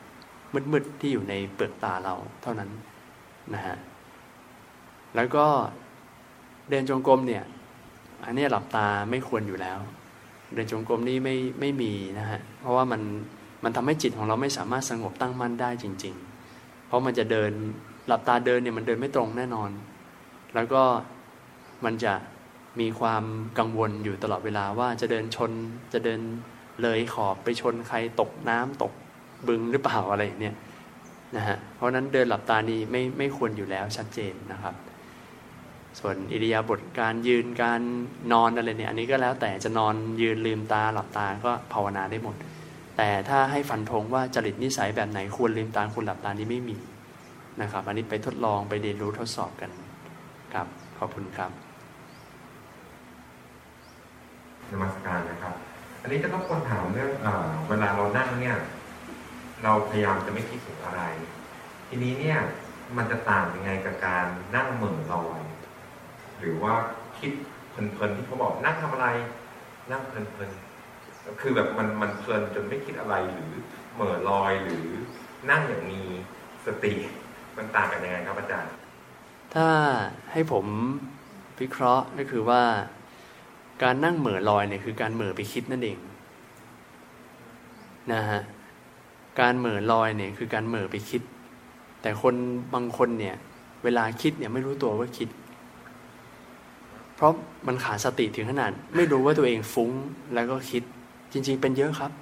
มืดๆที่อยู่ในเปลือกตาเราเท่านั้นนะฮะแล้วก็เดินจงกรมเนี่ย อันนี้หลับตาไม่ควรอยู่แล้ว เดินจงกรมนี่ไม่ไม่มีนะฮะเพราะว่ามันมันทำให้จิตของเราไม่สามารถสงบตั้งมั่นได้จริง ๆ เพราะมันจะเดินหลับตาเดินเนี่ยมันเดินไม่ตรงแน่นอน แล้วก็มันจะมีความกังวลอยู่ตลอดเวลาว่าจะเดินชนจะเดินเลยขอบไปชนใครตกน้ำตกบึงหรือเปล่าอะไรเนี่ยนะฮะเพราะนั้นเดินหลับตานี่ไม่ไม่ควรอยู่แล้วชัดเจนนะครับ ส่วนอิริยาบถการยืนการนอนอะไรเนี่ยอันนี้ก็แล้วแต่จะนอนยืนลืมตาหลับตาก็ภาวนาได้หมด แต่ถ้าให้ฟันธงว่าจริตนิสัยแบบไหนควรลืมตาควรหลับตานี้ไม่มีนะครับ อันนี้ไปทดลองไปเรียนรู้ทดสอบกันครับขอบคุณครับนมัสการนะครับ อันนี้จะต้องคนถามเรื่องเวลาเรานั่งเนี่ยเราพยายามจะไม่คิดถึงอะไร ทีนี้เนี่ยมันจะต่างยังไงกับการนั่งเหม่อลอย หรือว่าคิดเพลินๆที่เขาบอกนั่งทำอะไร นั่งเพลินๆคือแบบมันมันเพลินจนไม่คิดอะไรหรือเหม่อลอยหรือนั่งอย่างมีสติมันต่างกันยังไงครับอาจารย์ ถ้าให้ผมวิเคราะห์ก็คือว่า การนั่งเหม่อลอยเนี่ยคือการเหม่อไปคิดนั่นเองนะฮะการเหม่อลอยเนี่ยคือการเหม่อไปคิด แต่คนบางคนเนี่ย เวลาคิดเนี่ยไม่รู้ตัวว่าคิด เพราะมันขาดสติถึงขนาด ไม่รู้ว่าตัวเองฟุ้งแล้วก็คิดจริง ๆ เป็นเยอะครับ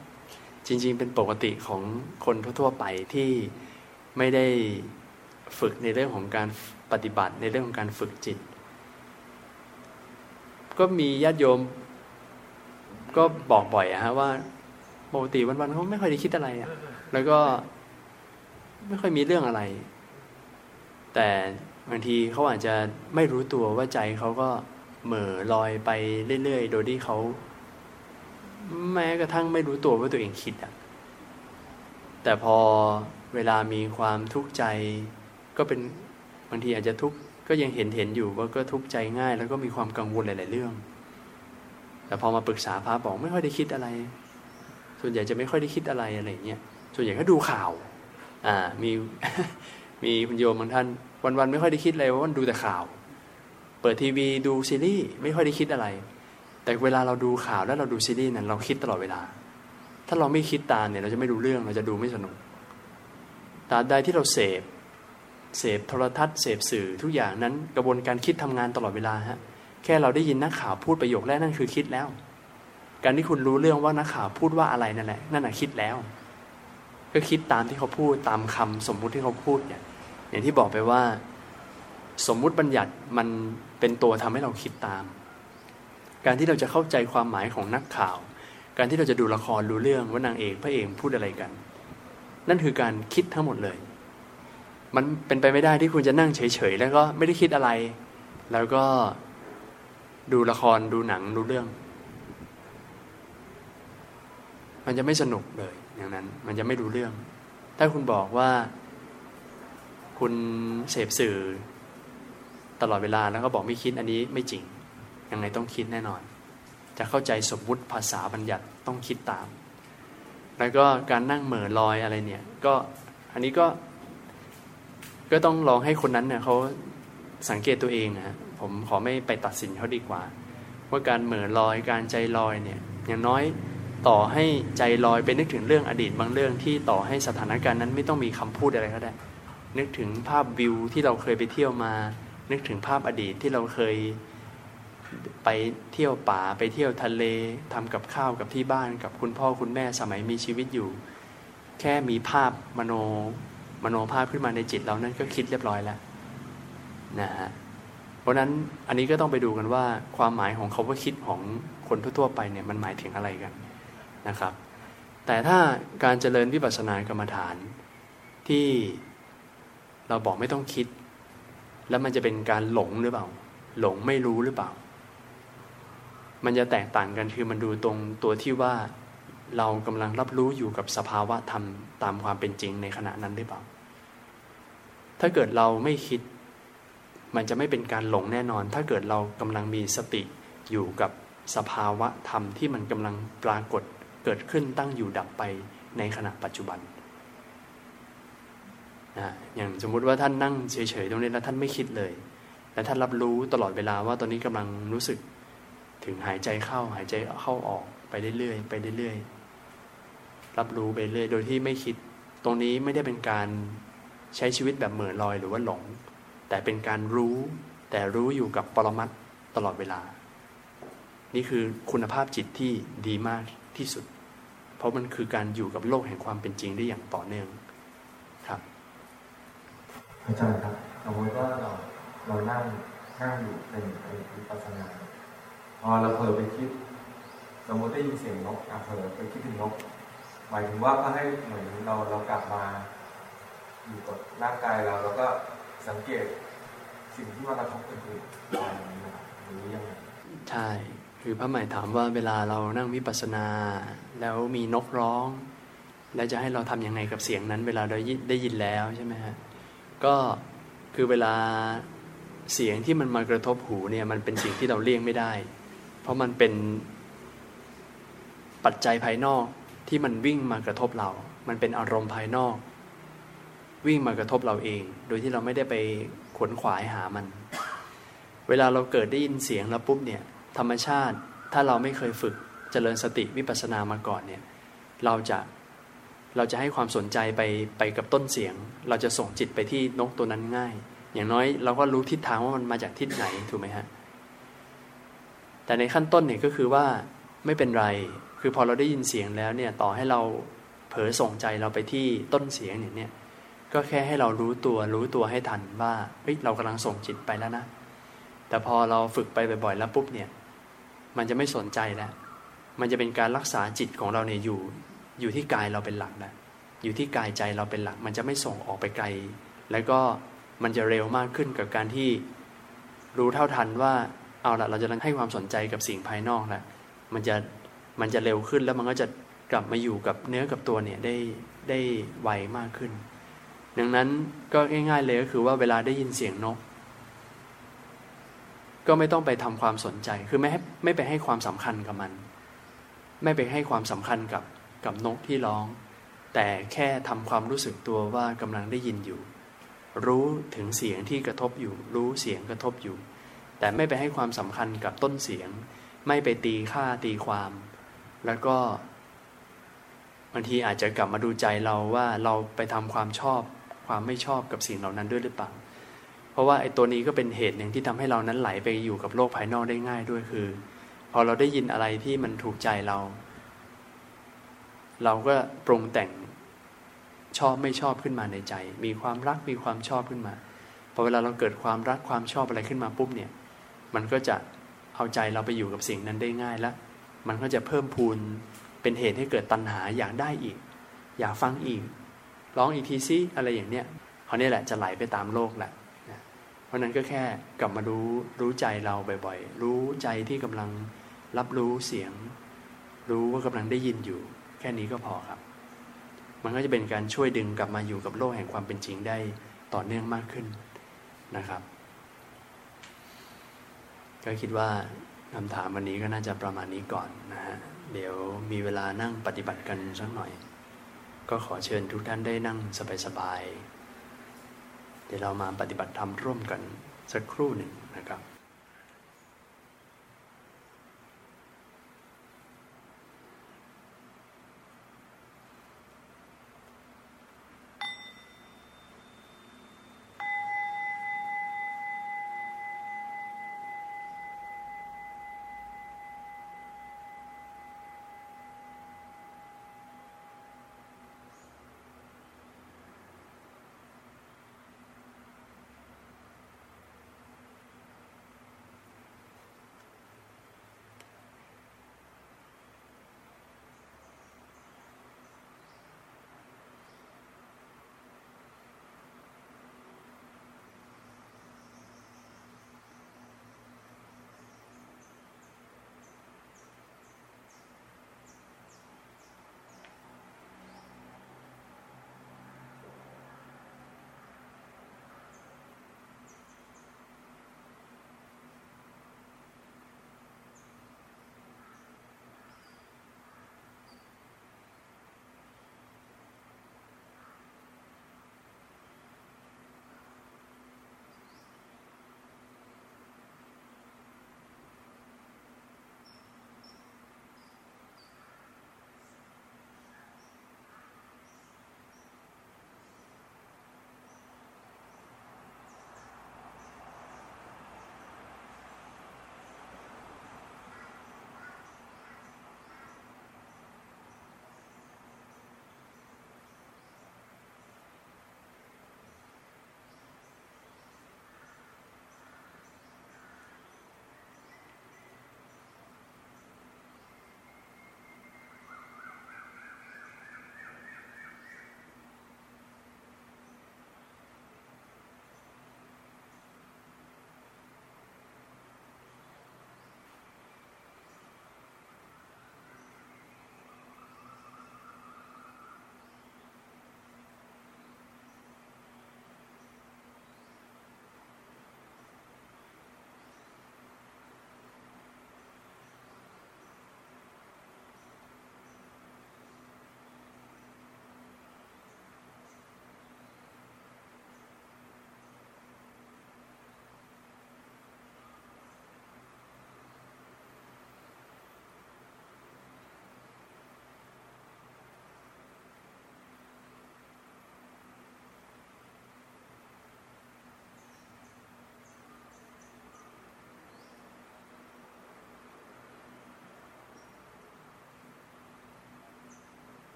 จริง ๆ เป็นปกติของคนทั่วๆไปที่ไม่ได้ฝึกในเรื่องของการปฏิบัติในเรื่องของการฝึกจิต ก็มีญาติโยม ก็บอกบ่อยอะฮะว่าปกติวันๆเขาไม่ค่อยได้คิดอะไรอะแล้วก็ไม่ค่อยมีเรื่องอะไร แต่บางทีเขาอาจจะไม่รู้ตัวว่าใจเขาก็ เหม่อลอยไปเรื่อยๆ โดยที่เขาแม้กระทั่งไม่รู้ตัวว่าตัวเองคิดอะแต่พอเวลามีความทุกข์ใจ ก็เป็นบางทีอาจจะทุกข์ก็ยังเห็นเห็นอยู่ว่าก็ทุกข์ใจง่าย แล้วก็มีความกังวลหลาย ๆ เรื่อง แต่พอมาปรึกษาพระบอกไม่ค่อยได้คิดอะไร ส่วนใหญ่จะไม่ค่อยได้คิดอะไรอะไรเงี้ยส่วนใหญ่ก็ดูข่าว อ่ามีมีคุณโยมบางท่าน วัน ๆ ไม่ค่อยได้คิดอะไรว่าวันดูแต่ข่าว เปิดทีวีดูซีรีส์ไม่ค่อยได้คิดอะไร แต่เวลาเราดูข่าวแล้วเราดูซีรีส์นั้นเราคิดตลอดเวลา ถ้าเราไม่คิดตามเนี่ยเราจะไม่รู้เรื่องเราจะดูไม่สนุกตราบใดที่เราเสพเสพโทรทัศน์เสพสื่อทุกอย่างนั้นกระบวนการคิดทำงานตลอดเวลาฮะแค่เราได้ยินนักข่าวพูดประโยคแรกนั่นคือคิดแล้ว การที่คุณรู้เรื่องว่านักข่าวพูดว่าอะไรนั่นแหละนั่นแหะคิดแล้ว ก็คิดตามที่เขาพูดตามคำสมมุติที่เขาพูดเนี่ยอย่างที่บอกไปว่า สมมุติบัญญัติมัน เป็นตัวทำให้เราคิดตาม การที่เราจะเข้าใจความหมายของนักข่าว การที่เราจะดูละครรู้เรื่องว่านางเอกพระเอกพูดอะไรกัน นั่นคือการคิดทั้งหมดเลย มันเป็นไปไม่ได้ที่คุณจะนั่งเฉยๆแล้วก็ไม่ได้คิดอะไร แล้วก็ดูละครดูหนังดูเรื่อง มันจะไม่สนุกเลยอย่างนั้น มันจะไม่รู้เรื่อง ถ้าคุณบอกว่า คุณเสพสื่อ ตลอดเวลาแล้วก็บอกไม่คิดอันนี้ไม่จริง ยังไงต้องคิดแน่นอน จะเข้าใจสมมุติภาษาบัญญัติต้องคิดตาม แล้วก็การนั่งเหม่อลอยอะไรเนี่ย ก็อันนี้ก็ก็ต้องลองให้คนนั้นเนี่ยเขาสังเกตตัวเองนะผมขอไม่ไปตัดสินเขาดีกว่า ว่าการเหม่อลอยการใจลอยเนี่ยอย่างน้อยต่อให้ใจลอยไปนึกถึงเรื่องอดีตบางเรื่องที่ต่อให้สถานการณ์นั้นไม่ต้องมีคำพูดอะไรก็ได้ นึกถึงภาพวิวที่เราเคยไปเที่ยวมา นึกถึงภาพอดีตที่เราเคยไปเที่ยวป่าไปเที่ยวทะเลทำกับข้าวกับที่บ้านกับคุณพ่อคุณแม่สมัยมีชีวิตอยู่ แค่มีภาพมโนมโนภาพขึ้นมาในจิตเรานั้นก็คิดเรียบร้อยแล้วนะฮะเพราะนั้นอันนี้ก็ต้องไปดูกันว่าความหมายของเขาว่าคิดของคนทั่วๆไปเนี่ยมันหมายถึงอะไรกันนะครับ แต่ถ้าการเจริญวิปัสสนากรรมฐานที่เราบอกไม่ต้องคิด แล้วมันจะเป็นการหลงหรือเปล่า หลงไม่รู้หรือเปล่า มันจะแตกต่างกันคือมันดูตรงตัวที่ว่าเรากำลังรับรู้อยู่กับสภาวะธรรมตามความเป็นจริงในขณะนั้นหรือเปล่า ถ้าเกิดเราไม่คิด มันจะไม่เป็นการหลงแน่นอน ถ้าเกิดเรากำลังมีสติอยู่กับสภาวะธรรมที่มันกำลังปรากฏเกิดขึ้นตั้งอยู่ดับไปในขณะปัจจุบัน นะอย่างสมมุติว่าท่านนั่งเฉยๆตรงนี้แล้วท่านไม่คิดเลย และท่านรับรู้ตลอดเวลาว่าตอนนี้กำลังรู้สึกถึงหายใจเข้าหายใจเข้าออกไปเรื่อยๆไปเรื่อยๆรับรู้ไปเรื่อยโดยที่ไม่คิด ตรงนี้ไม่ได้เป็นการใช้ชีวิตแบบเหม่อลอยหรือว่าหลง แต่เป็นการรู้แต่รู้อยู่กับปรมัตตลอดเวลา นี่คือคุณภาพจิตที่ดีมากที่สุด เพราะมันคือการอยู่กับโลกแห่งความเป็นจริงได้อย่างต่อเนื่อง อาจารย์ครับสมมติว่าเราเรานั่งนั่งอยู่ในในวิปัสสนาพอเราเผลอไปคิด สมมติได้ยินเสียงนกเผลอไปคิดถึงนกหมายถึงว่าก็ให้เหมือนเราเรากลับมาอยู่กับร่างกายเราแล้วก็สังเกตสิ่งที่มากระทบกับตัวอะไรอย่างนี้นะครับหรือยังไงใช่คือพระใหม่ถามว่าเวลาเรานั่งวิปัสสนา แล้วมีนกร้อง แล้วจะให้เราทำยังไงกับเสียงนั้น เวลาเราได้ยินแล้วใช่ไหมฮะ ก็คือเวลาเสียงที่มันมากระทบหูเนี่ยมันเป็นสิ่งที่เราเลี่ยงไม่ได้ เพราะมันเป็นปัจจัยภายนอกที่มันวิ่งมากระทบเรา มันเป็นอารมณ์ภายนอก วิ่งมากระทบเราเอง โดยที่เราไม่ได้ไปขวนขวายหามัน เวลาเราเกิดได้ยินเสียงแล้วปุ๊บเนี่ยธรรมชาติถ้าเราไม่เคยฝึกเจริญสติวิปัสสนามาก่อนเนี่ยเราจะ เราจะให้ความสนใจไปไปกับต้นเสียง เราจะส่งจิตไปที่นกตัวนั้นง่าย อย่างน้อยเราก็รู้ทิศทางว่ามันมาจากทิศไหนถูกไหมฮะแต่ในขั้นต้นเนี่ยก็คือว่าไม่เป็นไร คือพอเราได้ยินเสียงแล้วเนี่ยต่อให้เราเผลอส่งใจเราไปที่ต้นเสียงเนี่ยเนี่ยก็แค่ให้เรารู้ตัวรู้ตัวให้ทันว่าเฮ้ยเรากำลังส่งจิตไปแล้วนะแต่พอเราฝึกไปบ่อยๆแล้วปุ๊บเนี่ย มันจะไม่สนใจแล้ว มันจะเป็นการรักษาจิตของเราเนี่ยอยู่ อยู่ที่กายเราเป็นหลักนะอยู่ที่กายใจเราเป็นหลัก มันจะไม่ส่งออกไปไกล แล้วก็มันจะเร็วมากขึ้นกับการที่รู้เท่าทันว่าเอาละเราจะให้ความสนใจกับสิ่งภายนอกแล้วมันจะมันจะเร็วขึ้นแล้วมันก็จะกลับมาอยู่กับเนื้อกับตัวเนี่ยได้ได้ไวมากขึ้น ดังนั้นก็ง่าย ๆเลยก็คือว่าเวลาได้ยินเสียงนก ก็ไม่ต้องไปทำความสนใจ คือไม่ไม่ไปให้ความสำคัญกับมัน ไม่ไปให้ความสำคัญกับ กับนกที่ร้อง แต่แค่ทำความรู้สึกตัวว่ากำลังได้ยินอยู่ รู้ถึงเสียงที่กระทบอยู่ รู้เสียงกระทบอยู่ แต่ไม่ไปให้ความสำคัญกับต้นเสียง ไม่ไปตีค่าตีความ แล้วก็บางทีอาจจะกลับมาดูใจเราว่าเราไปทำความชอบ ความไม่ชอบกับสิ่งเหล่านั้นด้วยหรือเปล่าเพราะว่าไอ้ตัวนี้ก็เป็นเหตุหนึ่งที่ทำให้เรานั้นไหลไปอยู่กับโลกภายนอกได้ง่ายด้วยคือ พอเราได้ยินอะไรที่มันถูกใจเรา เราก็ปรุงแต่งชอบไม่ชอบขึ้นมาในใจ มีความรักมีความชอบขึ้นมาพอเวลาเราเกิดความรักความชอบอะไรขึ้นมาปุ๊บเนี่ย มันก็จะเอาใจเราไปอยู่กับสิ่งนั้นได้ง่ายแล้วมันก็จะเพิ่มพูนเป็นเหตุให้เกิดตัณหาอยากได้อีก อยากฟังอีกร้องอีกทีซิอะไรอย่างเนี้ยเขาเนี่ยแหละจะไหลไปตามโลกแหละเพราะนั้นก็แค่กลับมารู้รู้ใจเราบ่อยๆ รู้ใจที่กำลังรับรู้เสียง รู้ว่ากำลังได้ยินอยู่ แค่นี้ก็พอครับ มันก็จะเป็นการช่วยดึงกลับมาอยู่กับโลกแห่งความเป็นจริงได้ต่อเนื่องมากขึ้นนะครับ ก็คิดว่าคำถามวันนี้ก็น่าจะประมาณนี้ก่อนนะฮะ เดี๋ยวมีเวลานั่งปฏิบัติกันสักหน่อย ก็ขอเชิญทุกท่านได้นั่งสบายๆเดี๋ยวเรามาปฏิบัติธรรมร่วมกันสักครู่หนึ่งนะครับ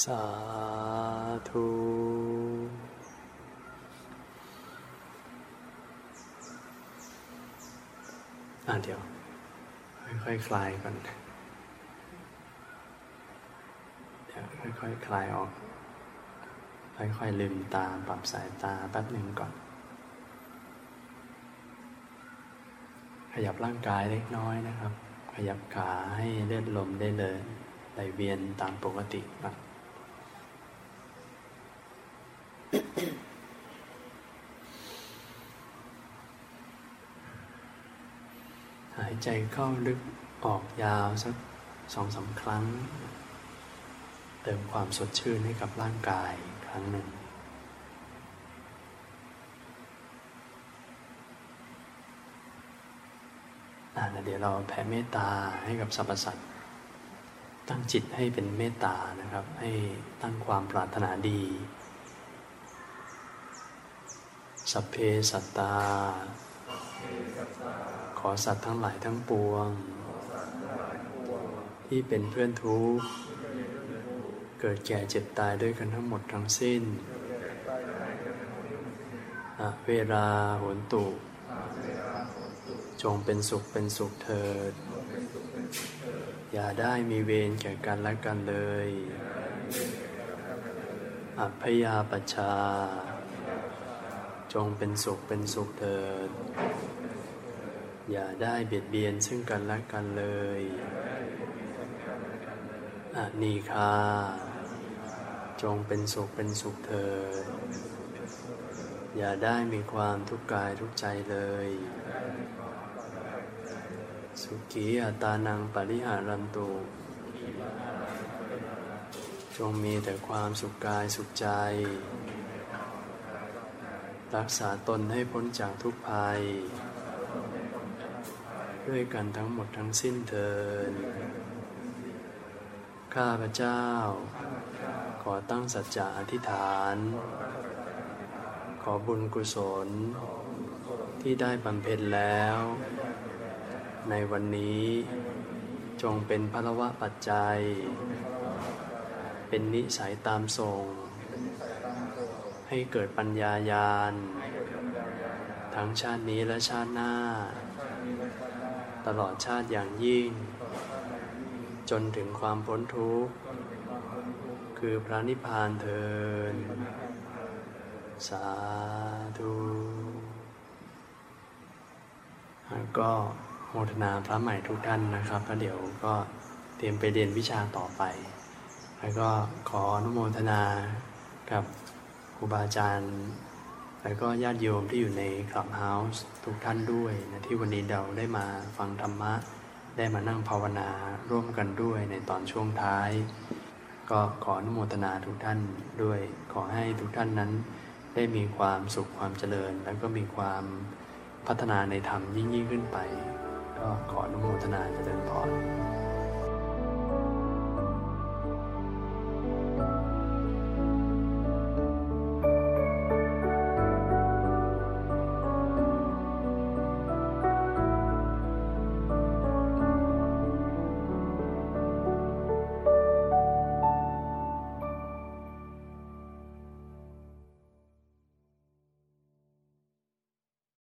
สาธุอะเดี๋ยว ค่อยๆคลายก่อนเดี๋ยวค่อยๆคลายออก ค่อยๆลืมตาปรับสายตาแป๊บหนึ่งก่อน ขยับร่างกายเล็กน้อยนะครับ ขยับขาให้เลือดลมได้เลยไหลเวียนตามปกติครับ หาย ใจเข้าลึกออกยาวสักสองสาครั้ง เติมความสดชื่นให้กับร่างกายครั้งหนึ่งอ่าแล้วเดี๋ยวเราแผ่เมตตาให้กับสรรพสัตว์ตั้งจิตให้เป็นเมตตานะครับ ให้ตั้งความปรารถนาดีสัพเพสัตตา อสัตว์ทั้งหลายทั้งปวง ที่เป็นเพื่อนทุกข์เกิดแก่เจ็บตายด้วยกันทั้งหมดทั้งสิ้นอเวลาโหนตุ จงเป็นสุขเป็นสุขเถิด อย่าได้มีเวรแก่กันและกันเลยอัพยาปชา จงเป็นสุขเป็นสุขเถิด อย่าได้เบียดเบียนซึ่งกันและกันเลยอะนีคาจงเป็นสุขเป็นสุขเถิดอย่าได้มีความทุกข์กายทุกใจเลย สุขีอัตานังปริหารันตุ จงมีแต่ความสุขกายสุขใจ รักษาตนให้พ้นจากทุกภัย ด้วยกันทั้งหมดทั้งสิ้นเทิน ข้าพเจ้า ขอตั้งสัจจะอธิษฐาน ขอบุญกุศล ที่ได้บำเพ็ญแล้ว ในวันนี้จงเป็นพลวะปัจจัย เป็นนิสัยตามส่งให้เกิดปัญญายาณทั้งชาตินี้และชาติหน้า ตลอดชาติอย่างยิ่ง จนถึงความพ้นทุกข์ คือพระนิพพานเทินสาธุแล้วก็โมทนาพระใหม่ทุกท่านนะครับแล้วเดี๋ยวก็เตรียมไปเรียนวิชาต่อไป แล้วก็ขออนุโมทนากับครูบาอาจารย์ แล้วก็ญาติโยมที่อยู่ในคลับเฮาส์ทุกท่านด้วยนะที่วันนี้เราได้มาฟังธรรมะ ได้มานั่งภาวนาร่วมกันด้วยในตอนช่วงท้าย ก็ขออนุโมทนาทุกท่านด้วย ขอให้ทุกท่านนั้น ได้มีความสุขความเจริญ แล้วก็มีความพัฒนาในธรรมยิ่งยิ่งขึ้นไป ก็ขออนุโมทนาเจริญพร